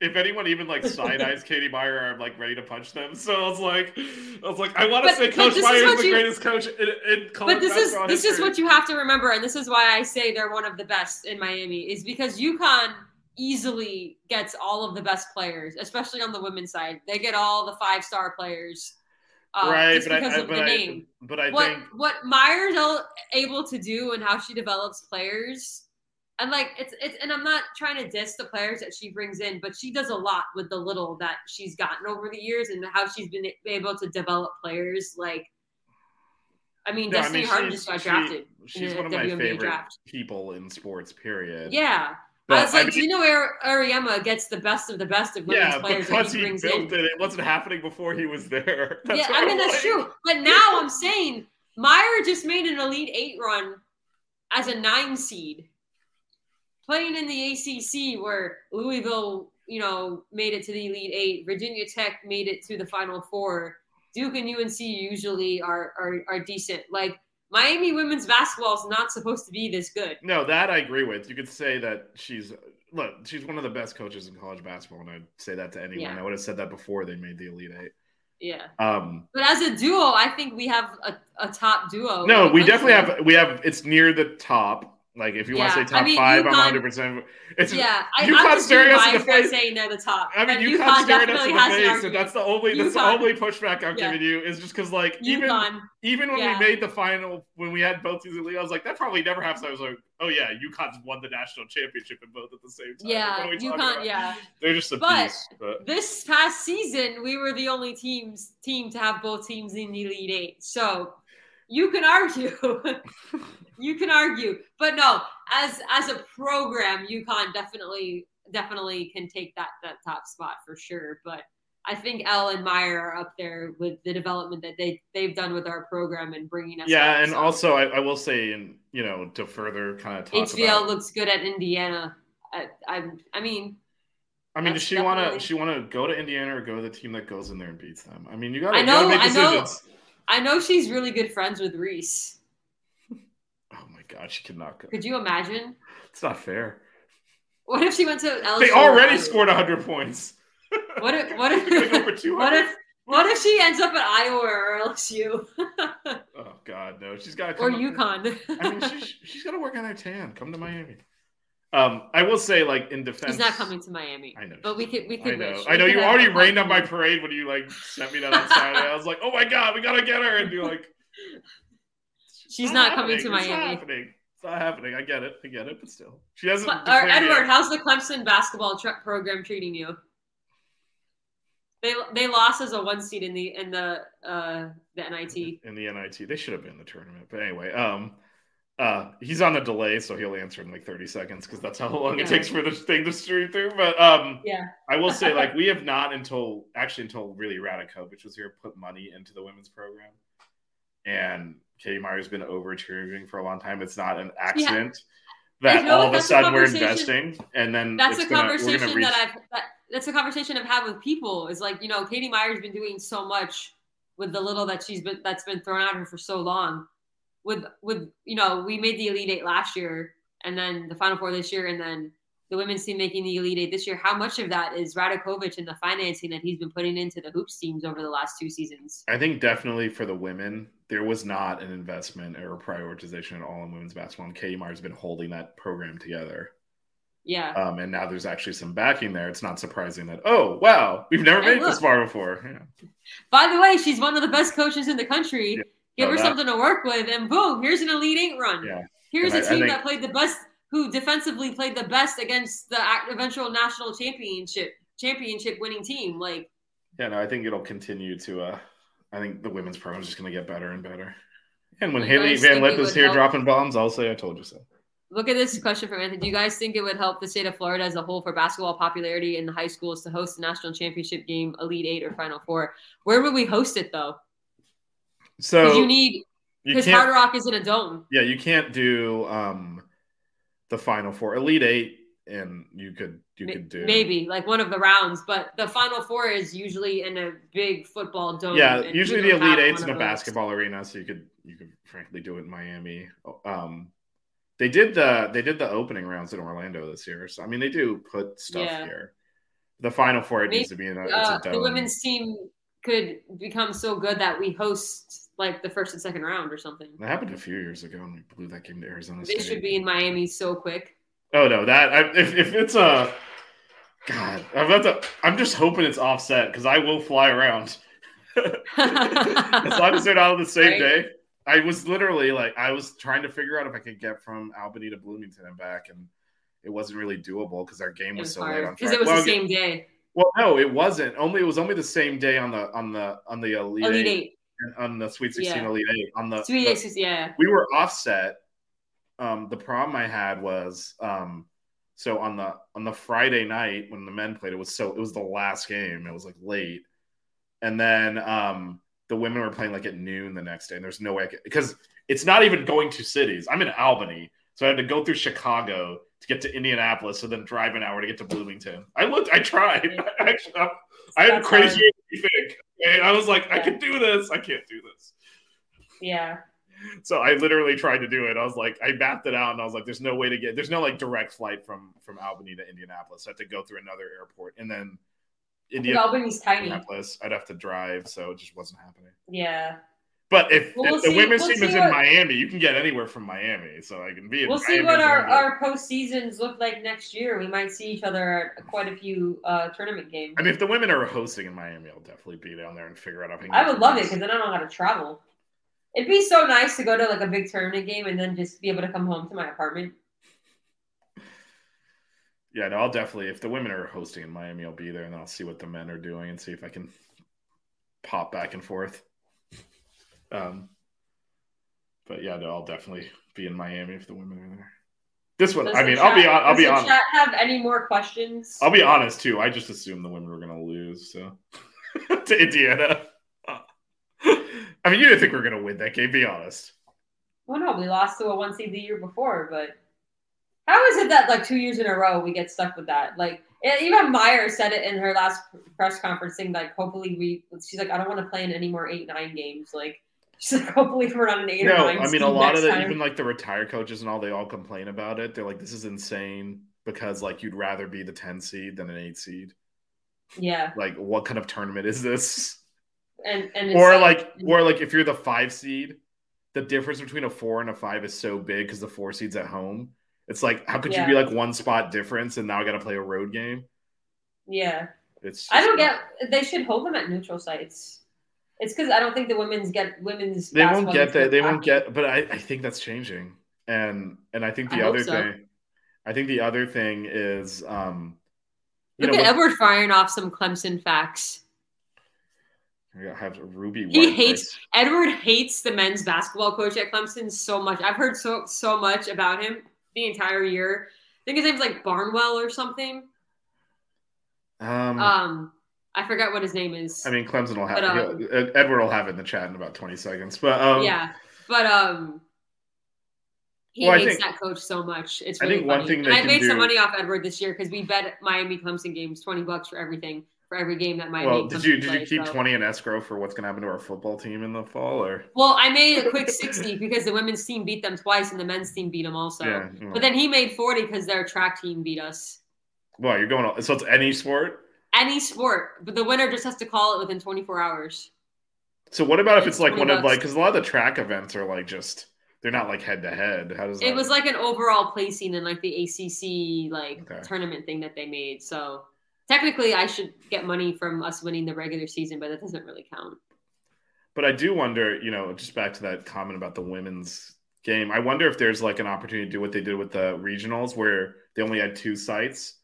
Speaker 2: if anyone even like side eyes Katie Meier, I'm like ready to punch them. So I was like, I was like, I want to say Coach
Speaker 3: this is
Speaker 2: Meier is the
Speaker 3: you-
Speaker 2: greatest coach in, in college
Speaker 3: but this is this is what you have to remember, and this is why I say they're one of the best in Miami, is because UConn easily gets all of the best players, especially on the women's side. They get all the five star players, uh,
Speaker 2: right, but
Speaker 3: because
Speaker 2: I, I,
Speaker 3: of
Speaker 2: but
Speaker 3: the
Speaker 2: I,
Speaker 3: name.
Speaker 2: but I
Speaker 3: what
Speaker 2: think
Speaker 3: what Meier's able to do and how she develops players. And like it's it's and I'm not trying to diss the players that she brings in, but she does a lot with the little that she's gotten over the years and how she's been able to develop players. Like, I mean,
Speaker 2: no, I
Speaker 3: Destiny
Speaker 2: mean,
Speaker 3: Harden just got
Speaker 2: she-
Speaker 3: drafted.
Speaker 2: She's one of
Speaker 3: the
Speaker 2: my
Speaker 3: WNBA
Speaker 2: favorite
Speaker 3: draft.
Speaker 2: people in sports. Period.
Speaker 3: Yeah,
Speaker 2: But,
Speaker 3: I was like,
Speaker 2: mean,
Speaker 3: know, Ar- Auriemma gets the best of the best of women's
Speaker 2: yeah,
Speaker 3: players
Speaker 2: because
Speaker 3: that he
Speaker 2: he
Speaker 3: brings
Speaker 2: built
Speaker 3: in.
Speaker 2: it, it wasn't happening before he was there. That's
Speaker 3: yeah, I mean
Speaker 2: I'm
Speaker 3: that's
Speaker 2: like.
Speaker 3: true. But now I'm saying Meier just made an Elite Eight run as a nine seed, playing in the ACC where Louisville, you know, made it to the Elite Eight. Virginia Tech made it to the Final Four. Duke and UNC usually are are, are decent. Like Miami women's basketball is not supposed to be this good.
Speaker 2: No, that I agree with. You could say that she's look, she's one of the best coaches in college basketball, and I'd say that to anyone.
Speaker 3: Yeah.
Speaker 2: I would have said that before they made the Elite Eight.
Speaker 3: Yeah.
Speaker 2: Um,
Speaker 3: But as a duo, I think we have a, a top duo.
Speaker 2: no, we definitely have we have it's near the top. Like if you want to say top
Speaker 3: I mean,
Speaker 2: five, I'm 100. percent It's
Speaker 3: Yeah, I,
Speaker 2: UConn staring us in the face.
Speaker 3: saying they're the top.
Speaker 2: I mean, UConn
Speaker 3: UConn
Speaker 2: staring us in the face, and that's the only that's the only pushback I'm
Speaker 3: Yeah.
Speaker 2: giving you is just because like even
Speaker 3: UConn.
Speaker 2: even when
Speaker 3: yeah.
Speaker 2: we made the final when we had both these elite, I was like that probably never happens. I was like, oh yeah, UConn's won the national championship in both at the same time.
Speaker 3: Yeah,
Speaker 2: talking
Speaker 3: UConn. Yeah.
Speaker 2: they're just a
Speaker 3: But-
Speaker 2: beast. But
Speaker 3: This past season, we were the only teams team to have both teams in the Elite Eight. So you can argue. you can argue. But no, as as a program, UConn definitely definitely can take that that top spot for sure. But I think L and Meier are up there with the development that they they've done with our program and bringing us.
Speaker 2: yeah,
Speaker 3: up.
Speaker 2: and
Speaker 3: So
Speaker 2: also I, I will say, and you know, to further kind of talk
Speaker 3: HVL
Speaker 2: about.
Speaker 3: looks good at Indiana. I, I, I mean,
Speaker 2: I mean, does she want to? She want to go to Indiana or go to the team that goes in there and beats them? I mean, you got to
Speaker 3: I know, I know. I know she's really good friends with Reese.
Speaker 2: Oh my god, she cannot go.
Speaker 3: Could you imagine?
Speaker 2: It's not fair.
Speaker 3: What if she went to LSU?
Speaker 2: They already scored 100 points.
Speaker 3: What if? What
Speaker 2: They're gonna go
Speaker 3: if?
Speaker 2: 200.
Speaker 3: what if? What if she ends up at Iowa or LSU
Speaker 2: Oh god, no. She's got to
Speaker 3: or. UConn?
Speaker 2: I mean, she's, she's got to work on her tan. Come to Miami. Um, I will say, like in defense,
Speaker 3: She's not coming to Miami.
Speaker 2: I know,
Speaker 3: but we could. We could.
Speaker 2: I know.
Speaker 3: wish.
Speaker 2: I know. You already rained on my parade when you like sent me that on Saturday. I was like, oh my god, we gotta get her, and be like,
Speaker 3: She's
Speaker 2: "It's
Speaker 3: not coming to
Speaker 2: happening. It's not
Speaker 3: Miami.
Speaker 2: happening. It's not happening. I get it. I get it. But still, she hasn't.
Speaker 3: But- Or Edward,
Speaker 2: yet.
Speaker 3: how's the Clemson basketball tr- program treating you? They they lost as a one seed in the in the uh the NIT.
Speaker 2: in the NIT. They should have been in the tournament. But anyway, um, Uh, he's on a delay, so he'll answer in like 30 seconds because that's how long
Speaker 3: Yeah.
Speaker 2: it takes for the thing to stream through. But um,
Speaker 3: Yeah.
Speaker 2: I will say, like, we have not until actually until really Radakovich was here put money into the women's program, and Katie Meier's been overachieving for a long time. It's not an accident that all of a
Speaker 3: That's a
Speaker 2: sudden we're investing, and then
Speaker 3: That's
Speaker 2: it's
Speaker 3: a conversation
Speaker 2: gonna reach.
Speaker 3: that I've that, that's a conversation I've had with people. Is like, you know, Katie Meier's been doing so much with the little that she's been that's been thrown at her for so long. With with you know, we made the Elite Eight last year and then the Final Four this year and then the women's team making the Elite Eight this year. How much of that is Radakovich and the financing that he's been putting into the hoops teams over the last two seasons?
Speaker 2: I think definitely for the women, there was not an investment or a prioritization at all in women's basketball, and Katie Meier's been holding that program together.
Speaker 3: Yeah.
Speaker 2: Um, and now there's actually some backing there. It's not surprising that oh wow, we've never made it this far before. Yeah.
Speaker 3: By the way, she's one of the best coaches in the country.
Speaker 2: Yeah.
Speaker 3: Give
Speaker 2: No,
Speaker 3: her
Speaker 2: that-
Speaker 3: something to work with, and boom, here's an Elite Eight run.
Speaker 2: Yeah.
Speaker 3: Here's
Speaker 2: And
Speaker 3: a
Speaker 2: I- I
Speaker 3: team
Speaker 2: think-
Speaker 3: that played the best, who defensively played the best against the eventual national championship championship winning team. Like,
Speaker 2: Yeah, no, I think it'll continue to. Uh, I think the women's program is just going to get better and better. And when
Speaker 3: Hailey
Speaker 2: Van Lith
Speaker 3: it
Speaker 2: is here
Speaker 3: help?
Speaker 2: dropping bombs, I'll say I told you so.
Speaker 3: look at this question from Anthony. Do you guys think it would help the state of Florida as a whole for basketball popularity in the high schools to host a national championship game, Elite Eight or Final Four? Where would we host it though?
Speaker 2: So
Speaker 3: you need because Hard Rock is in a dome.
Speaker 2: yeah, you can't do um the final four, elite eight, and you could you could do
Speaker 3: Maybe like one of the rounds, but the Final Four is usually in a big football dome.
Speaker 2: Yeah, usually the elite eight's in a basketball arena, so you could you could frankly do it in Miami. Um, they did the they did the opening rounds in Orlando this year, so I mean they do put stuff
Speaker 3: Yeah.
Speaker 2: here. The final four it
Speaker 3: Maybe,
Speaker 2: needs to be in a, it's
Speaker 3: Uh,
Speaker 2: a dome.
Speaker 3: the women's team could become so good that we host like the first and second round or something.
Speaker 2: That happened a few years ago, and we blew that game to Arizona
Speaker 3: They
Speaker 2: State.
Speaker 3: should be in Miami so quick.
Speaker 2: Oh no, that I, if if it's a God, I'm about to. I'm just hoping it's offset because I will fly around. as long as they're not on the same
Speaker 3: Right.
Speaker 2: day. I was literally like, I was trying to figure out if I could get from Albany to Bloomington and back, and it wasn't really doable because our game was
Speaker 3: was
Speaker 2: so late on
Speaker 3: hard because it was
Speaker 2: well,
Speaker 3: the same day.
Speaker 2: well, no, it wasn't. Only it was only the same day on the on the on the elite,
Speaker 3: Elite
Speaker 2: eight,
Speaker 3: Eight,
Speaker 2: on the Sweet Sixteen
Speaker 3: Yeah.
Speaker 2: elite eight on the,
Speaker 3: Sweet Eight, yeah.
Speaker 2: we were offset. Um, the problem I had was um, so on the on the Friday night when the men played, it was so it was the last game. It was like late, and then um, the women were playing like at noon the next day, and there's no way I could because it's not even going to cities. I'm in Albany, so I had to go through Chicago to get to Indianapolis, so then drive an hour to get to Bloomington. I looked, I tried. I, actually, I, had crazy
Speaker 3: hard.
Speaker 2: you think. And I was like, I can do this. I can't do this.
Speaker 3: Yeah.
Speaker 2: So I literally tried to do it. I was like, I mapped it out, and I was like, "There's no way to get. There's no like direct flight from from Albany to Indianapolis. I had to go through another airport, and then
Speaker 3: I think
Speaker 2: Indiana-
Speaker 3: Albany's tiny.
Speaker 2: Indianapolis. I'd have to drive, so it just wasn't happening.
Speaker 3: Yeah.
Speaker 2: But if,
Speaker 3: Well, we'll
Speaker 2: if the
Speaker 3: see-
Speaker 2: women's
Speaker 3: we'll
Speaker 2: team is
Speaker 3: what-
Speaker 2: in Miami, you can get anywhere from Miami, so I can be in.
Speaker 3: We'll see what our, our postseasons look like next year. We might see each other at quite a few uh, tournament games.
Speaker 2: I mean, if the women are hosting in Miami, I'll definitely be down there and figure out if I.
Speaker 3: I would love it because then I don't got to travel. It'd be so nice to go to like a big tournament game and then just be able to come home to my apartment.
Speaker 2: Yeah, no, I'll definitely. If the women are hosting in Miami, I'll be there, and I'll see what the men are doing and see if I can pop back and forth. Um, but yeah, no, I'll definitely be in Miami if the women are there. This one,
Speaker 3: Does
Speaker 2: I mean, I'll be on. I'll
Speaker 3: does
Speaker 2: be
Speaker 3: the
Speaker 2: on.
Speaker 3: Chat have any more questions?
Speaker 2: I'll be honest too. I just assumed the women were going to lose, so to Indiana. I mean, you didn't think we were going to win that game. Be honest.
Speaker 3: Well, no, we lost to a one seed the year before, but how is it that like two years in a row we get stuck with that? Like even Meier said it in her last press conference thing. Like hopefully we, she's like, I don't want to play in any more eight nine games. Like like, hopefully we're not an eight or
Speaker 2: No,
Speaker 3: nine.
Speaker 2: I mean a lot of the
Speaker 3: time.
Speaker 2: even like the retired coaches and all they all complain about it. They're like, this is insane because like you'd rather be the ten seed than an eight seed.
Speaker 3: yeah,
Speaker 2: Like, what kind of tournament is this?
Speaker 3: and and
Speaker 2: Or like, or like if you're the five seed, the difference between a four and a five is so big because the four seed's at home. It's like, how could
Speaker 3: Yeah.
Speaker 2: you be like one spot difference and now I got to play a road game?
Speaker 3: yeah.
Speaker 2: It's
Speaker 3: I don't get. They should hold them at neutral sites. It's because I don't think the women's get women's.
Speaker 2: they won't get that. They won't get. But I, I think that's changing, and and I think the
Speaker 3: I
Speaker 2: other
Speaker 3: so.
Speaker 2: thing, I think the other thing is, um, you
Speaker 3: Look
Speaker 2: know,
Speaker 3: at
Speaker 2: with-
Speaker 3: Edward firing off some Clemson facts.
Speaker 2: We have Ruby.
Speaker 3: He
Speaker 2: White
Speaker 3: hates Edward hates the men's basketball coach at Clemson so much. I've heard so so much about him the entire year. I think his name's like Barnwell or something.
Speaker 2: Um,
Speaker 3: Um, I forgot what his name is.
Speaker 2: I mean, Clemson will have
Speaker 3: but, um,
Speaker 2: Edward will have it in the chat in about twenty seconds. But um,
Speaker 3: yeah, but um, he
Speaker 2: Well,
Speaker 3: hates
Speaker 2: think-
Speaker 3: that coach so much. It's
Speaker 2: I
Speaker 3: really
Speaker 2: think one
Speaker 3: funny.
Speaker 2: thing
Speaker 3: And
Speaker 2: they
Speaker 3: I made some money off Edward this year because we bet Miami Clemson games twenty bucks for everything for every game that Miami.
Speaker 2: well, did you did you keep
Speaker 3: so-
Speaker 2: twenty in escrow for what's going to happen to our football team in the fall? Or
Speaker 3: Well, I made a quick sixty because the women's team beat them twice and the men's team beat them also.
Speaker 2: yeah.
Speaker 3: But then he made forty because their track team beat us.
Speaker 2: well, you're going. So it's any sport.
Speaker 3: Any sport, but the winner just has to call it within twenty four hours.
Speaker 2: So what about if
Speaker 3: It's
Speaker 2: it's like
Speaker 3: 20
Speaker 2: one of like because a lot of the track events are like just they're not like head to head. How does?
Speaker 3: It was like an overall placing in like the ACC like
Speaker 2: Okay.
Speaker 3: tournament thing that they made. So technically, I should get money from us winning the regular season, but that doesn't really count.
Speaker 2: But I do wonder, you know, just back to that comment about the women's game. I wonder if there's like an opportunity to do what they did with the regionals, where they only had two sites.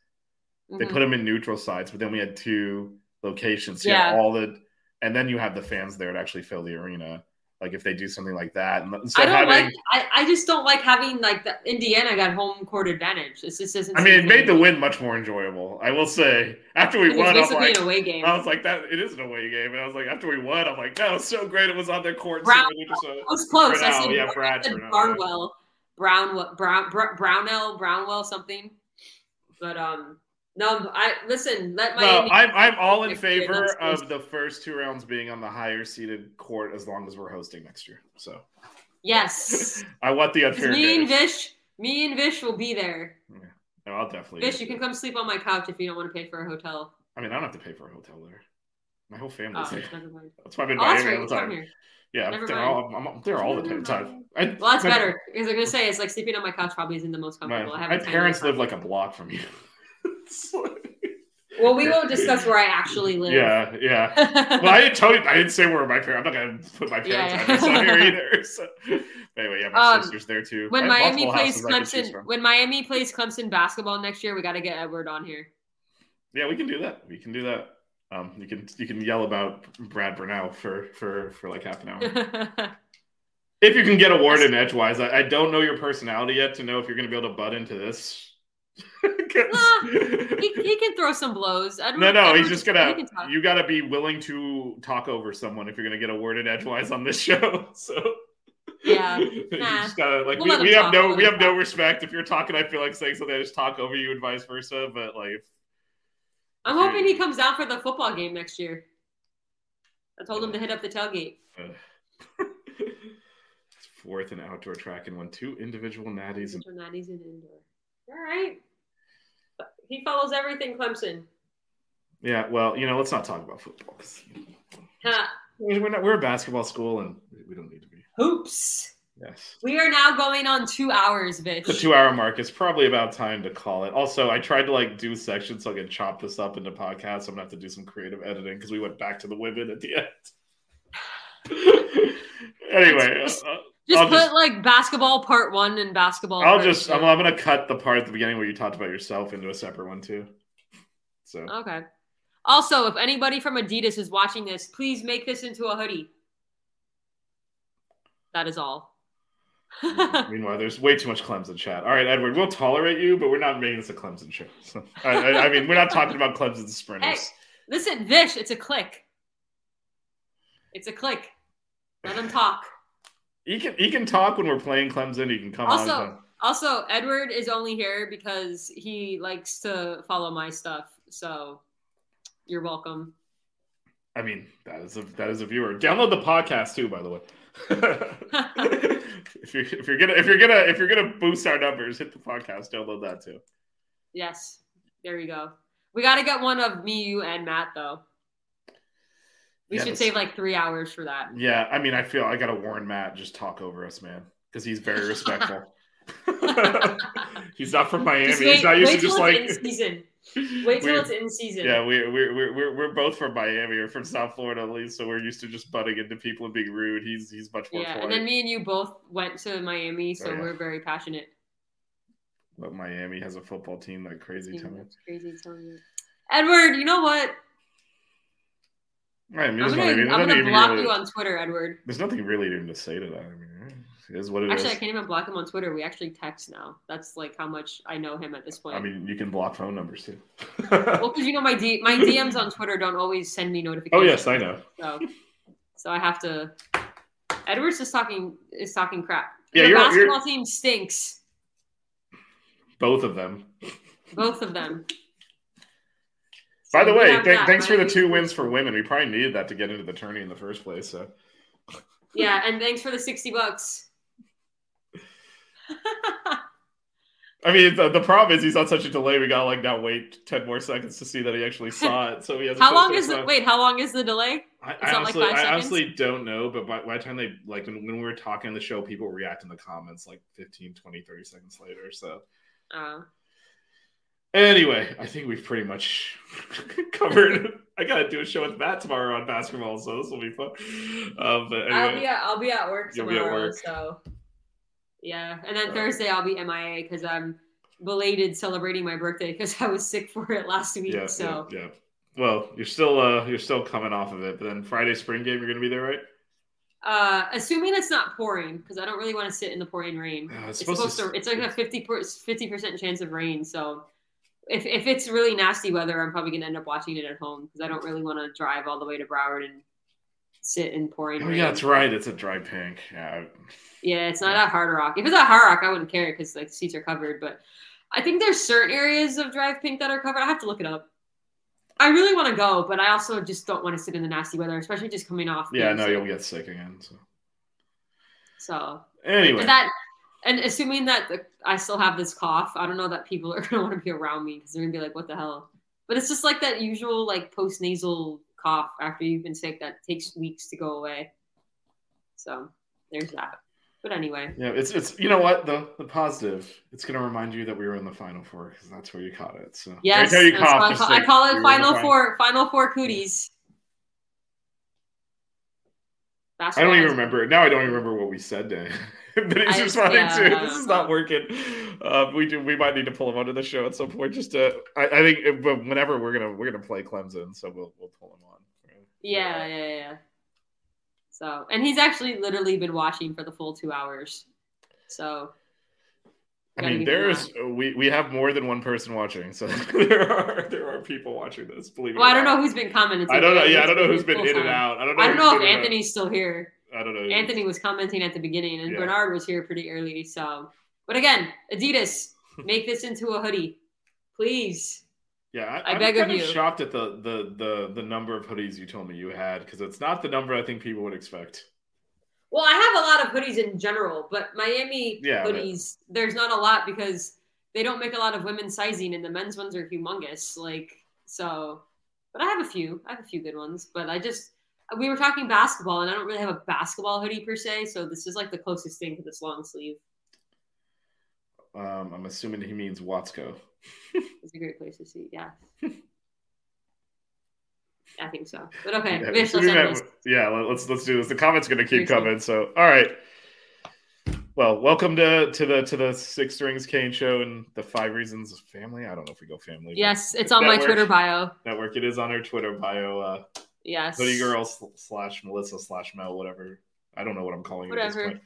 Speaker 2: They
Speaker 3: Mhm.
Speaker 2: put them in neutral sites, but then we had two locations. So
Speaker 3: Yeah.
Speaker 2: all the, and then you have the fans there to actually fill the arena. Like if they do something like that, and
Speaker 3: I don't
Speaker 2: having,
Speaker 3: like. I, I just don't like having like the Indiana got home court advantage. It's just isn't.
Speaker 2: I mean, it made the win much more enjoyable. I will say. After we
Speaker 3: It was
Speaker 2: won, I'm
Speaker 3: basically
Speaker 2: like,
Speaker 3: an away game.
Speaker 2: I was like, that it is an away game, and I was like, after we won, I'm like, that was so great. It was on their court.
Speaker 3: Brown-
Speaker 2: so just, uh,
Speaker 3: I was close. I
Speaker 2: Brunel,
Speaker 3: said,
Speaker 2: yeah,
Speaker 3: I
Speaker 2: Brad
Speaker 3: said Barnwell, Brown, Brown, Brownell, Brownwell, something. But um, no, I listen. Let
Speaker 2: No, I'm I'm all in favor of the first two rounds being on the higher seated court as long as we're hosting next year. So
Speaker 3: yes,
Speaker 2: I want the unfair.
Speaker 3: me and. Vish, me and Vish will be there.
Speaker 2: No, I'll definitely.
Speaker 3: Vish, you can come sleep on my couch if you don't want to pay for a hotel.
Speaker 2: I mean, I don't have to pay for a hotel there. My whole oh, family's
Speaker 3: Oh,
Speaker 2: there. That's why I'm in
Speaker 3: Oh,
Speaker 2: Miami
Speaker 3: right.
Speaker 2: all the time.
Speaker 3: here.
Speaker 2: Yeah,
Speaker 3: Never
Speaker 2: they're
Speaker 3: mind.
Speaker 2: all, I'm, I'm there all the time. I,
Speaker 3: Well, that's
Speaker 2: my-
Speaker 3: better because I'm gonna say it's like sleeping on my couch probably isn't the most
Speaker 2: My,
Speaker 3: comfortable. Have
Speaker 2: my parents live like a block from you.
Speaker 3: Well, we won't discuss where I actually live.
Speaker 2: yeah, yeah. Well, I didn't tell you. I didn't say where my parents. I'm not gonna put my parents'
Speaker 3: Yeah,
Speaker 2: address
Speaker 3: yeah.
Speaker 2: on here either. So, anyway, yeah, my
Speaker 3: Um,
Speaker 2: sister's there too.
Speaker 3: when Miami plays
Speaker 2: houses I can
Speaker 3: Clemson, when Miami plays Clemson basketball next year, we got to get Edward on here.
Speaker 2: Yeah, we can do that. We can do that. Um, you can you can yell about Brad Brownell for for for like half an hour. if you can get a word in edgewise, I, I don't know your personality yet to know if you're going to be able to butt into this.
Speaker 3: Nah, he, he can throw some blows. Edward,
Speaker 2: no, no,
Speaker 3: Edward-
Speaker 2: he's just gonna. You got to be willing to talk over someone if you're to get a word in edgewise on this show. So.
Speaker 3: Yeah. Nah.
Speaker 2: just gotta like
Speaker 3: We'll
Speaker 2: we, we have no
Speaker 3: we'll
Speaker 2: we have
Speaker 3: him
Speaker 2: no respect. If you're talking, I feel like saying something, I just talk over you and vice versa. But like,
Speaker 3: I'm hoping he comes out for the football game next year. I told him to hit up the tailgate.
Speaker 2: it's fourth in outdoor track and won two individual natties. And,
Speaker 3: natties and indoor. All right. He follows everything Clemson.
Speaker 2: yeah, well, you know, let's not talk about football
Speaker 3: Ha.
Speaker 2: we're not we're a basketball school and we don't need to be.
Speaker 3: Hoops.
Speaker 2: Yes.
Speaker 3: We are now going on two hours, Vish.
Speaker 2: The two hour mark is probably about time to call it. Also, I tried to like do sections so I can chop this up into podcasts. I'm gonna have to do some creative editing because we went back to the women at the end. anyway, uh,
Speaker 3: Just-
Speaker 2: I'll
Speaker 3: put
Speaker 2: just-
Speaker 3: like basketball part one and basketball.
Speaker 2: I'll just
Speaker 3: two.
Speaker 2: I'm, I'm gonna cut the part at the beginning where you talked about yourself into a separate one too. So
Speaker 3: Okay. Also, if anybody from Adidas is watching this, please make this into a hoodie. That is all.
Speaker 2: meanwhile, there's way too much Clemson chat. All right, Edward, we'll tolerate you, but we're not making this a Clemson show. So, I, I, I mean, we're not talking about Clemson sprinters.
Speaker 3: Hey, listen, Vish, it's a click. It's a click. Let them talk.
Speaker 2: He can he can talk when we're playing Clemson. He can come.
Speaker 3: Also,
Speaker 2: and-
Speaker 3: also, Edward is only here because he likes to follow my stuff. So, you're welcome.
Speaker 2: I mean, that is a that is a viewer. Download the podcast too, by the way. if you're if you're gonna if you're gonna if you're gonna boost our numbers, hit the podcast. Download that too.
Speaker 3: Yes, there you go. We got to get one of me, you, and Matt though. We
Speaker 2: Yeah,
Speaker 3: should save like three hours for that.
Speaker 2: Yeah, I mean, I feel I gotta warn Matt. Just talk over us, man, because he's very respectful. he's not from Miami.
Speaker 3: Just
Speaker 2: he's not used
Speaker 3: wait
Speaker 2: to
Speaker 3: till
Speaker 2: just
Speaker 3: it's
Speaker 2: like.
Speaker 3: in season. Wait till it's in season.
Speaker 2: Yeah, we're, we're we're we're we're both from Miami or from South Florida at least, so we're used to just butting into people and being rude. He's he's much more
Speaker 3: Yeah,
Speaker 2: polite.
Speaker 3: and then me and you both went to Miami, so
Speaker 2: Oh, yeah.
Speaker 3: we're very passionate.
Speaker 2: But Miami has a football team like crazy.
Speaker 3: That's crazy you. Edward, you know what?
Speaker 2: I mean,
Speaker 3: I'm gonna, I'm gonna block
Speaker 2: really,
Speaker 3: you on Twitter, Edward.
Speaker 2: there's nothing really even to say to that. I mean, is what it is.
Speaker 3: Actually, I can't even block him on Twitter. We actually text now. That's like how much I know him at this point.
Speaker 2: I mean, you can block phone numbers too.
Speaker 3: well, because you know my D- my DMs on Twitter don't always send me oh, notifications.
Speaker 2: oh yes, I know.
Speaker 3: So, so I have to. Edwards is talking is talking crap.
Speaker 2: Yeah,
Speaker 3: Your basketball
Speaker 2: you're-
Speaker 3: team stinks.
Speaker 2: Both of them.
Speaker 3: Both of them.
Speaker 2: By the way, th- thanks for the two wins for women. We probably needed that to get into the tourney in the first place. So
Speaker 3: Yeah, and thanks for the sixty bucks.
Speaker 2: I mean, the, the problem is he's on such a delay. We gotta like now wait ten more seconds to see that he actually saw it. So he has.
Speaker 3: how long is the wait? How long is the delay?
Speaker 2: I, I
Speaker 3: like
Speaker 2: honestly,
Speaker 3: five
Speaker 2: I honestly don't know, but by, by the time they like when, when we were talking on the show, people react in the comments like 15, 20, 30 seconds later. So
Speaker 3: Uh,
Speaker 2: anyway, I think we've pretty much covered. I gotta do a show with Matt tomorrow on basketball, so this will be fun. Um, but
Speaker 3: I'll be at I'll be at work
Speaker 2: You'll be at
Speaker 3: tomorrow.
Speaker 2: work.
Speaker 3: So yeah, and then
Speaker 2: Uh,
Speaker 3: Thursday I'll be MIA because I'm belated celebrating my birthday because I was sick for it last week.
Speaker 2: yeah,
Speaker 3: so
Speaker 2: yeah, yeah. Well, you're still uh you're still coming off of it, but then Friday spring game, you're gonna be there, right?
Speaker 3: uh, assuming it's not pouring because I don't really want to sit in the pouring rain.
Speaker 2: Uh,
Speaker 3: It's supposed, to. It's like a 50 percent chance of rain. So if if it's really nasty weather, I'm probably gonna end up watching it at home because I don't really want to drive all the way to Broward and sit in pouring
Speaker 2: Oh
Speaker 3: rain.
Speaker 2: yeah, that's right. It's a DRV PNK. Yeah,
Speaker 3: Yeah, it's not at Hard Rock. If it's at Hard Rock, I wouldn't care because like the seats are covered. But I think there's certain areas of DRV PNK that are covered. I have to look it up. I really want to go, but I also just don't want to sit in the nasty weather, especially just coming off.
Speaker 2: yeah. No, you'll get sick again. So
Speaker 3: So
Speaker 2: anyway,
Speaker 3: that, and assuming that the, I still have this cough, I don't know that people are gonna want to be around me because they're gonna be like, "What the hell?" But it's just like that usual like post nasal cough after you've been sick that takes weeks to go away. So there's that. But anyway,
Speaker 2: Yeah, it's it's you know what the the positive. It's gonna remind you that we were in the final four because that's where you caught it. So
Speaker 3: yes,
Speaker 2: time you cough,
Speaker 3: I, call,
Speaker 2: think
Speaker 3: I call it Final
Speaker 2: final.
Speaker 3: Four. Final Four cooties.
Speaker 2: I don't even remember now. I don't even remember what we said. Dan. but he's
Speaker 3: I-
Speaker 2: responding
Speaker 3: yeah,
Speaker 2: to this is
Speaker 3: don't
Speaker 2: working. Uh, we do. We might need to pull him onto the show at some point. Just to, I, I think, it- but whenever we're gonna we're gonna play Clemson, so we'll we'll pull him on.
Speaker 3: Yeah, yeah, yeah. So, and he's actually literally been watching for the full two hours. So,
Speaker 2: I mean, there's uh, we we have more than one person watching, so there are there are people watching this. Believe it.
Speaker 3: well, I don't know who's been commenting.
Speaker 2: I don't know. Yeah, I don't know who's been in and out. I don't know.
Speaker 3: I don't know if
Speaker 2: been in and out.
Speaker 3: Anthony's still here.
Speaker 2: I don't know.
Speaker 3: Anthony was commenting at the beginning, and
Speaker 2: Yeah.
Speaker 3: Bernard was here pretty early. So, but again, Adidas, make this into a hoodie, please.
Speaker 2: Yeah, I,
Speaker 3: I
Speaker 2: I'm
Speaker 3: beg of you.
Speaker 2: shocked at the, the the the number of hoodies you told me you had because it's not the number I think people would expect.
Speaker 3: Well, I have a lot of hoodies in general, but Miami
Speaker 2: Yeah, but-
Speaker 3: hoodies, there's not a lot because they don't make a lot of women's sizing, and the men's ones are humongous. Like so, but I have a few. I have a few good ones, but I just we were talking basketball, and I don't really have a basketball hoodie per se, so this is like the closest thing to this long sleeve.
Speaker 2: Um, I'm assuming he means Watsco.
Speaker 3: It's a great place to see. Yeah. I think so. But okay,
Speaker 2: Yeah,
Speaker 3: Vish, let's
Speaker 2: that-
Speaker 3: this.
Speaker 2: yeah, let- let's let's do this. The comments gonna keep
Speaker 3: Seriously.
Speaker 2: coming. So, all right. Well, welcome to to the to the Six Strings Kane Show and the Five Reasons Family. I don't know if we go family.
Speaker 3: Yes, it's on my Twitter bio.
Speaker 2: Network. It is on our Twitter bio. Uh,
Speaker 3: Yes.
Speaker 2: Hoodie Girl slash Melissa slash Mel, whatever. I don't know what I'm calling
Speaker 3: Whatever.
Speaker 2: this point.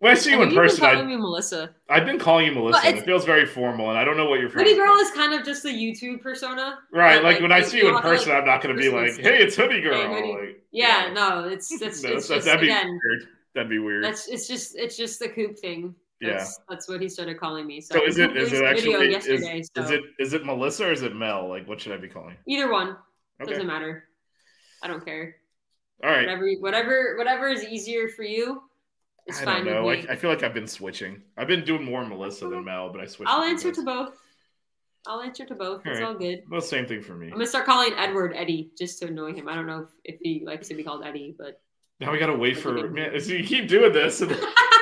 Speaker 2: When I see you
Speaker 3: I
Speaker 2: in
Speaker 3: been
Speaker 2: person,
Speaker 3: calling
Speaker 2: I,
Speaker 3: me Melissa.
Speaker 2: I've been calling you Melissa. And It feels very formal, and I don't know what you're.
Speaker 3: Hoodie Girl is kind of just the YouTube persona.
Speaker 2: Right,
Speaker 3: But,
Speaker 2: like, when I see you in person,
Speaker 3: like,
Speaker 2: I'm not going to be like, "Hey, it's Hoodie Girl."
Speaker 3: Hey, Hoodie.
Speaker 2: Like,
Speaker 3: Yeah, no, it's it's,
Speaker 2: No,
Speaker 3: it's
Speaker 2: that-
Speaker 3: just
Speaker 2: that'd be
Speaker 3: again,
Speaker 2: weird. That'd be weird.
Speaker 3: that's it's just it's just the coop thing. That's, that's what he started calling me. So,
Speaker 2: so is it is it
Speaker 3: released a video
Speaker 2: actually is,
Speaker 3: yesterday?
Speaker 2: is it is it Melissa or is it Mel? Like, what should I be calling?
Speaker 3: either one
Speaker 2: Okay,
Speaker 3: doesn't matter. I don't care.
Speaker 2: all right.
Speaker 3: Whatever whatever whatever is easier for you, it's
Speaker 2: I don't know. I, I feel like I've been switching. I've been doing more Melissa than Mel, but I switched.
Speaker 3: I'll answer to both. I'll answer to both. It's
Speaker 2: Alright.
Speaker 3: all good.
Speaker 2: Well, same thing for me.
Speaker 3: I'm gonna start calling Edward Eddie just to annoy him. I don't know if, if he likes to be called Eddie, but
Speaker 2: Now we gotta wait for man. So you keep doing this. and-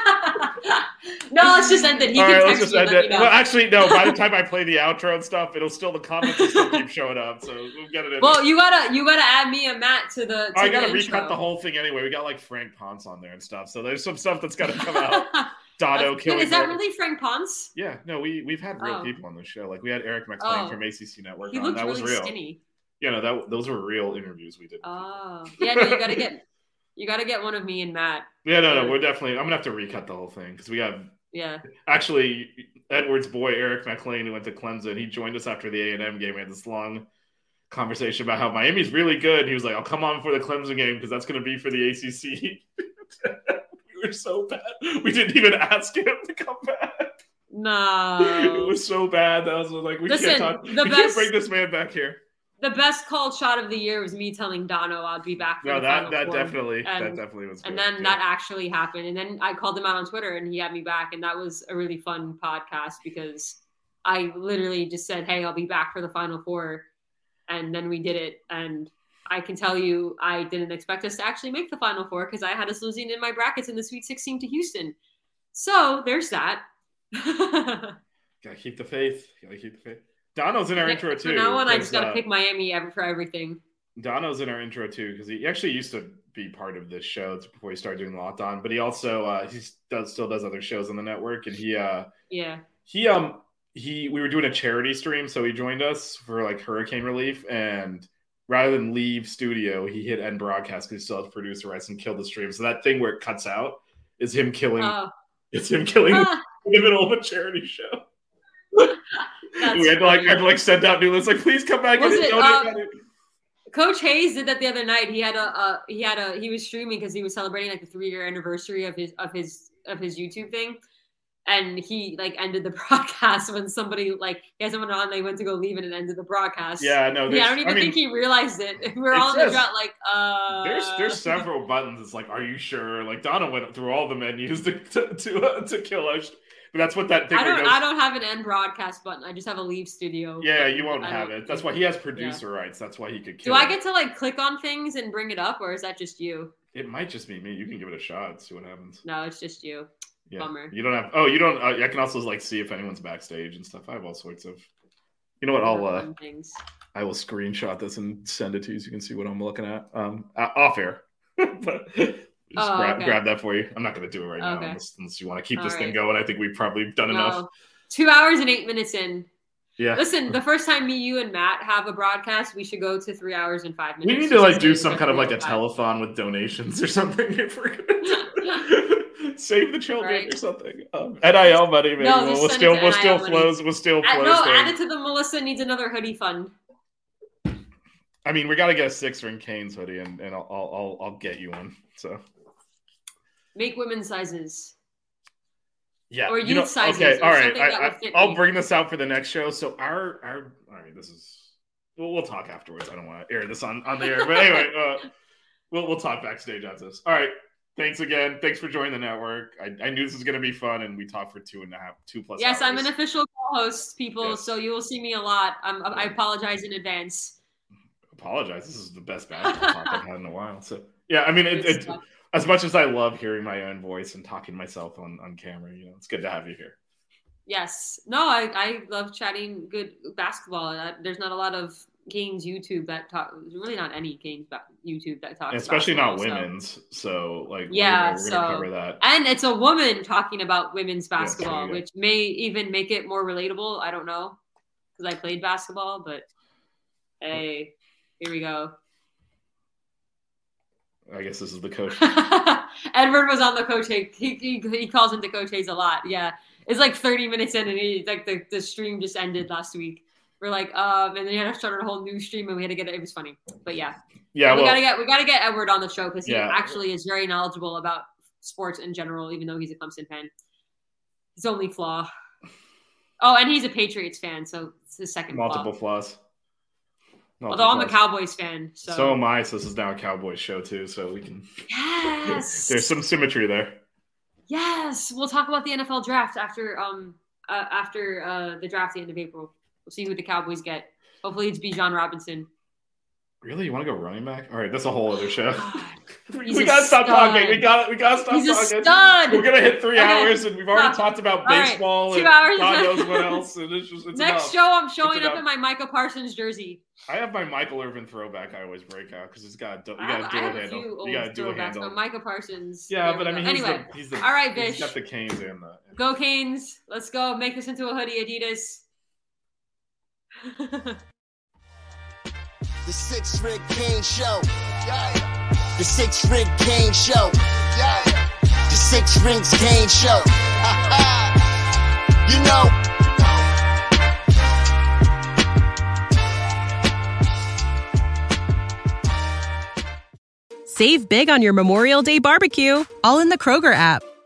Speaker 3: no, let's just end it. He
Speaker 2: All
Speaker 3: can
Speaker 2: right, let's just end it. Well, actually, no. By the time I play the outro and stuff, it'll still the comments will still keep showing up. So we'll get it in.
Speaker 3: Well, you gotta you gotta add me and Matt to the. To
Speaker 2: I
Speaker 3: the
Speaker 2: gotta
Speaker 3: intro.
Speaker 2: recut the whole thing anyway. We got like Frank Ponce on there and stuff. So there's some stuff that's gotta come out. Dotto killing.
Speaker 3: is that
Speaker 2: Gordon.
Speaker 3: really Frank Ponce?
Speaker 2: Yeah, no, we we've had real
Speaker 3: Oh.
Speaker 2: people on the show. Like we had Eric McLean
Speaker 3: Oh.
Speaker 2: from ACC Network
Speaker 3: He
Speaker 2: on. That
Speaker 3: really
Speaker 2: was real.
Speaker 3: skinny.
Speaker 2: You know that those were real interviews we did.
Speaker 3: Oh, yeah. No, you gotta get you gotta get one of me and Matt.
Speaker 2: yeah, no, no, we're definitely. I'm gonna have to recut the whole thing because we have
Speaker 3: Yeah.
Speaker 2: actually Edward's boy Eric McLean who went to Clemson. He joined us after the A and M game. We had this long conversation about how Miami's really good. He was like, "I'll come on for the Clemson game because that's going to be for the ACC." we were so bad. We didn't even ask him to come back. Nah.
Speaker 3: It
Speaker 2: was so bad that I was like, "We
Speaker 3: Listen,
Speaker 2: can't talk. we can't
Speaker 3: best-
Speaker 2: bring this man back here."
Speaker 3: The best called shot of the year was me telling Dono I'd be back for
Speaker 2: No,
Speaker 3: the
Speaker 2: that
Speaker 3: Final
Speaker 2: that definitely that definitely was.
Speaker 3: And then that actually happened. And then I called him out on Twitter and he had me back. And that was a really fun podcast because I literally just said, Hey, I'll be back for the final four. And then we did it. And I can tell you, I didn't expect us to actually make the final four because I had us losing in my brackets in the Sweet 16 to Houston. So there's that.
Speaker 2: gotta keep the faith. Gotta keep the faith. Dono's in our intro too.
Speaker 3: From now on, I just got to
Speaker 2: uh,
Speaker 3: pick Miami ever for everything.
Speaker 2: Dono's in our intro too because he actually used to be part of this show before he started doing Locked On, but he also uh, he does still does other shows on the network, and he uh
Speaker 3: Yeah.
Speaker 2: he um he we were doing a charity stream, so he joined us for like hurricane relief, and rather than leave studio, he hit end broadcast because he still has producer rights and killed the stream. So that thing where it cuts out is him killing.
Speaker 3: Oh,
Speaker 2: it's him killing
Speaker 3: ah,
Speaker 2: in the middle of a charity show.
Speaker 3: that's
Speaker 2: we had to like
Speaker 3: funny.
Speaker 2: had to like send out new lists like please come back
Speaker 3: Was
Speaker 2: and
Speaker 3: it, uh. Coach Hayes did that the other night. He had a uh, he had a he was streaming because he was celebrating like the three year anniversary of his of his of his YouTube thing, and he like ended the broadcast when somebody like he had someone on. They went to go leave it and ended the broadcast.
Speaker 2: Yeah, no,
Speaker 3: yeah. I don't even
Speaker 2: mean,
Speaker 3: think he realized it. We We're
Speaker 2: It
Speaker 3: all in the drought like uh.
Speaker 2: There's there's several buttons. It's like, are you sure? Like Dono went through all the menus to to to, uh, to kill us. But that's what that thing
Speaker 3: I don't.
Speaker 2: goes.
Speaker 3: I don't have an end broadcast button. I just have a leave studio.
Speaker 2: yeah,
Speaker 3: button.
Speaker 2: you won't
Speaker 3: I
Speaker 2: have it. That's why he has producer rights. That's why he could
Speaker 3: Do. I
Speaker 2: it.
Speaker 3: get to like click on things and bring it up, or is that just you?
Speaker 2: It might just be me. You can give it a shot. See what happens.
Speaker 3: No, it's just you.
Speaker 2: Yeah.
Speaker 3: Bummer.
Speaker 2: You don't have. Oh, you don't. Uh, I can also like see if anyone's backstage and stuff. I have all sorts of. You know what? I'll uh,
Speaker 3: things.
Speaker 2: I will screenshot this and send it to you so you can see what I'm looking at. Um, uh, off air. but just
Speaker 3: Oh,
Speaker 2: grab,
Speaker 3: okay.
Speaker 2: grab that for you. I'm not going to do it right now unless, unless you want to keep
Speaker 3: All
Speaker 2: this thing going. I think we've probably done enough.
Speaker 3: Two hours and eight minutes in.
Speaker 2: Yeah.
Speaker 3: Listen, the first time me, you, and Matt have a broadcast, we should go to three hours and five minutes.
Speaker 2: we need to like do some kind of like a telethon with donations or something if we're gonna save the children
Speaker 3: Right.
Speaker 2: or something. Um, NIL money, maybe.
Speaker 3: No,
Speaker 2: we'll, we'll still we'll still flows we'll still flows
Speaker 3: no, add it to the Melissa needs another hoodie fund.
Speaker 2: I mean, we got to get a six ring Canes hoodie, and, and I'll, I'll I'll I'll get you one. So
Speaker 3: Make women's sizes.
Speaker 2: yeah,
Speaker 3: Or
Speaker 2: you know-
Speaker 3: youth sizes
Speaker 2: Okay, all right. I, I, I'll
Speaker 3: me.
Speaker 2: bring this out for the next show. So our our all right, this is we'll, we'll talk afterwards. I don't want to air this on on the air, but anyway, uh, we'll we'll talk backstage after this. All right. Thanks again. Thanks for joining the network. I, I knew this was going to be fun, and we talked for two and a half, two plus.
Speaker 3: Yes, I'm an official co-host, people,
Speaker 2: Yes.
Speaker 3: so you will see me a lot. I'm, I apologize in advance.
Speaker 2: apologize. This is the best basketball talk I've had in a while. So yeah, I mean, it, it. As much as I love hearing my own voice and talking to myself on on camera, you know, it's good to have you here.
Speaker 3: Yes. No, I, I love chatting good basketball. Uh, There's not a lot of games YouTube that talk. There's really not any games ba- YouTube that talks.
Speaker 2: And especially not
Speaker 3: basketball, so-
Speaker 2: women's. So like,
Speaker 3: Yeah,
Speaker 2: we're we're
Speaker 3: so-
Speaker 2: cover that.
Speaker 3: And it's a woman talking about women's basketball,
Speaker 2: go.
Speaker 3: which may even make it more relatable. I don't know because I played basketball, but hey, here we go.
Speaker 2: I guess this is the coach.
Speaker 3: Edward was on the coach. He, he he calls into Coach Hayes a lot. Yeah, it's like 30 minutes in, and he like the, the stream just ended last week. We're like, um, and then he had to start a whole new stream, and we had to get it. It was funny, but yeah,
Speaker 2: Yeah,
Speaker 3: we gotta get we gotta get Edward on the show because he
Speaker 2: Yeah.
Speaker 3: actually is very knowledgeable about sports in general, even though he's a Clemson fan. His only flaw. Oh, and he's a Patriots fan, so it's his second
Speaker 2: multiple
Speaker 3: flaw.
Speaker 2: flaws.
Speaker 3: Although I'm a Cowboys fan, so.
Speaker 2: So am I. So this is now a Cowboys show too. So we can.
Speaker 3: yes,
Speaker 2: There's some symmetry there.
Speaker 3: Yes, we'll talk about the NFL draft after um uh, after uh, the draft at the end of April. We'll see who the Cowboys get. Hopefully, it's Bijan Robinson.
Speaker 2: Really, you want to go running back? All right, that's a whole other show. We gotta stop
Speaker 3: stud.
Speaker 2: talking. We got to We gotta stop
Speaker 3: he's a
Speaker 2: talking. We're gonna hit three
Speaker 3: Okay,
Speaker 2: hours, and we've already
Speaker 3: stop.
Speaker 2: talked about
Speaker 3: All right,
Speaker 2: baseball
Speaker 3: two
Speaker 2: and
Speaker 3: hours.
Speaker 2: God knows what else. And it's just it's
Speaker 3: Next
Speaker 2: enough.
Speaker 3: show, I'm showing
Speaker 2: It's
Speaker 3: up
Speaker 2: enough.
Speaker 3: in my Micah Parsons jersey.
Speaker 2: I have my Michael Irvin throwback. I always break out because it's got you got to do a handle. You got to do a handle.
Speaker 3: Micah Parsons.
Speaker 2: Yeah, but I mean, he's
Speaker 3: anyway,
Speaker 2: the he's the
Speaker 3: all right,
Speaker 2: he's
Speaker 3: Vish.
Speaker 2: got the canes and the.
Speaker 3: go Canes. Let's go. Make this into a hoodie, Adidas.
Speaker 1: The Six Rig Kane Show. The Six Rig Kane Show. The Six Rings Kane Show. you know.
Speaker 4: Save big on your Memorial Day barbecue, all in the Kroger app.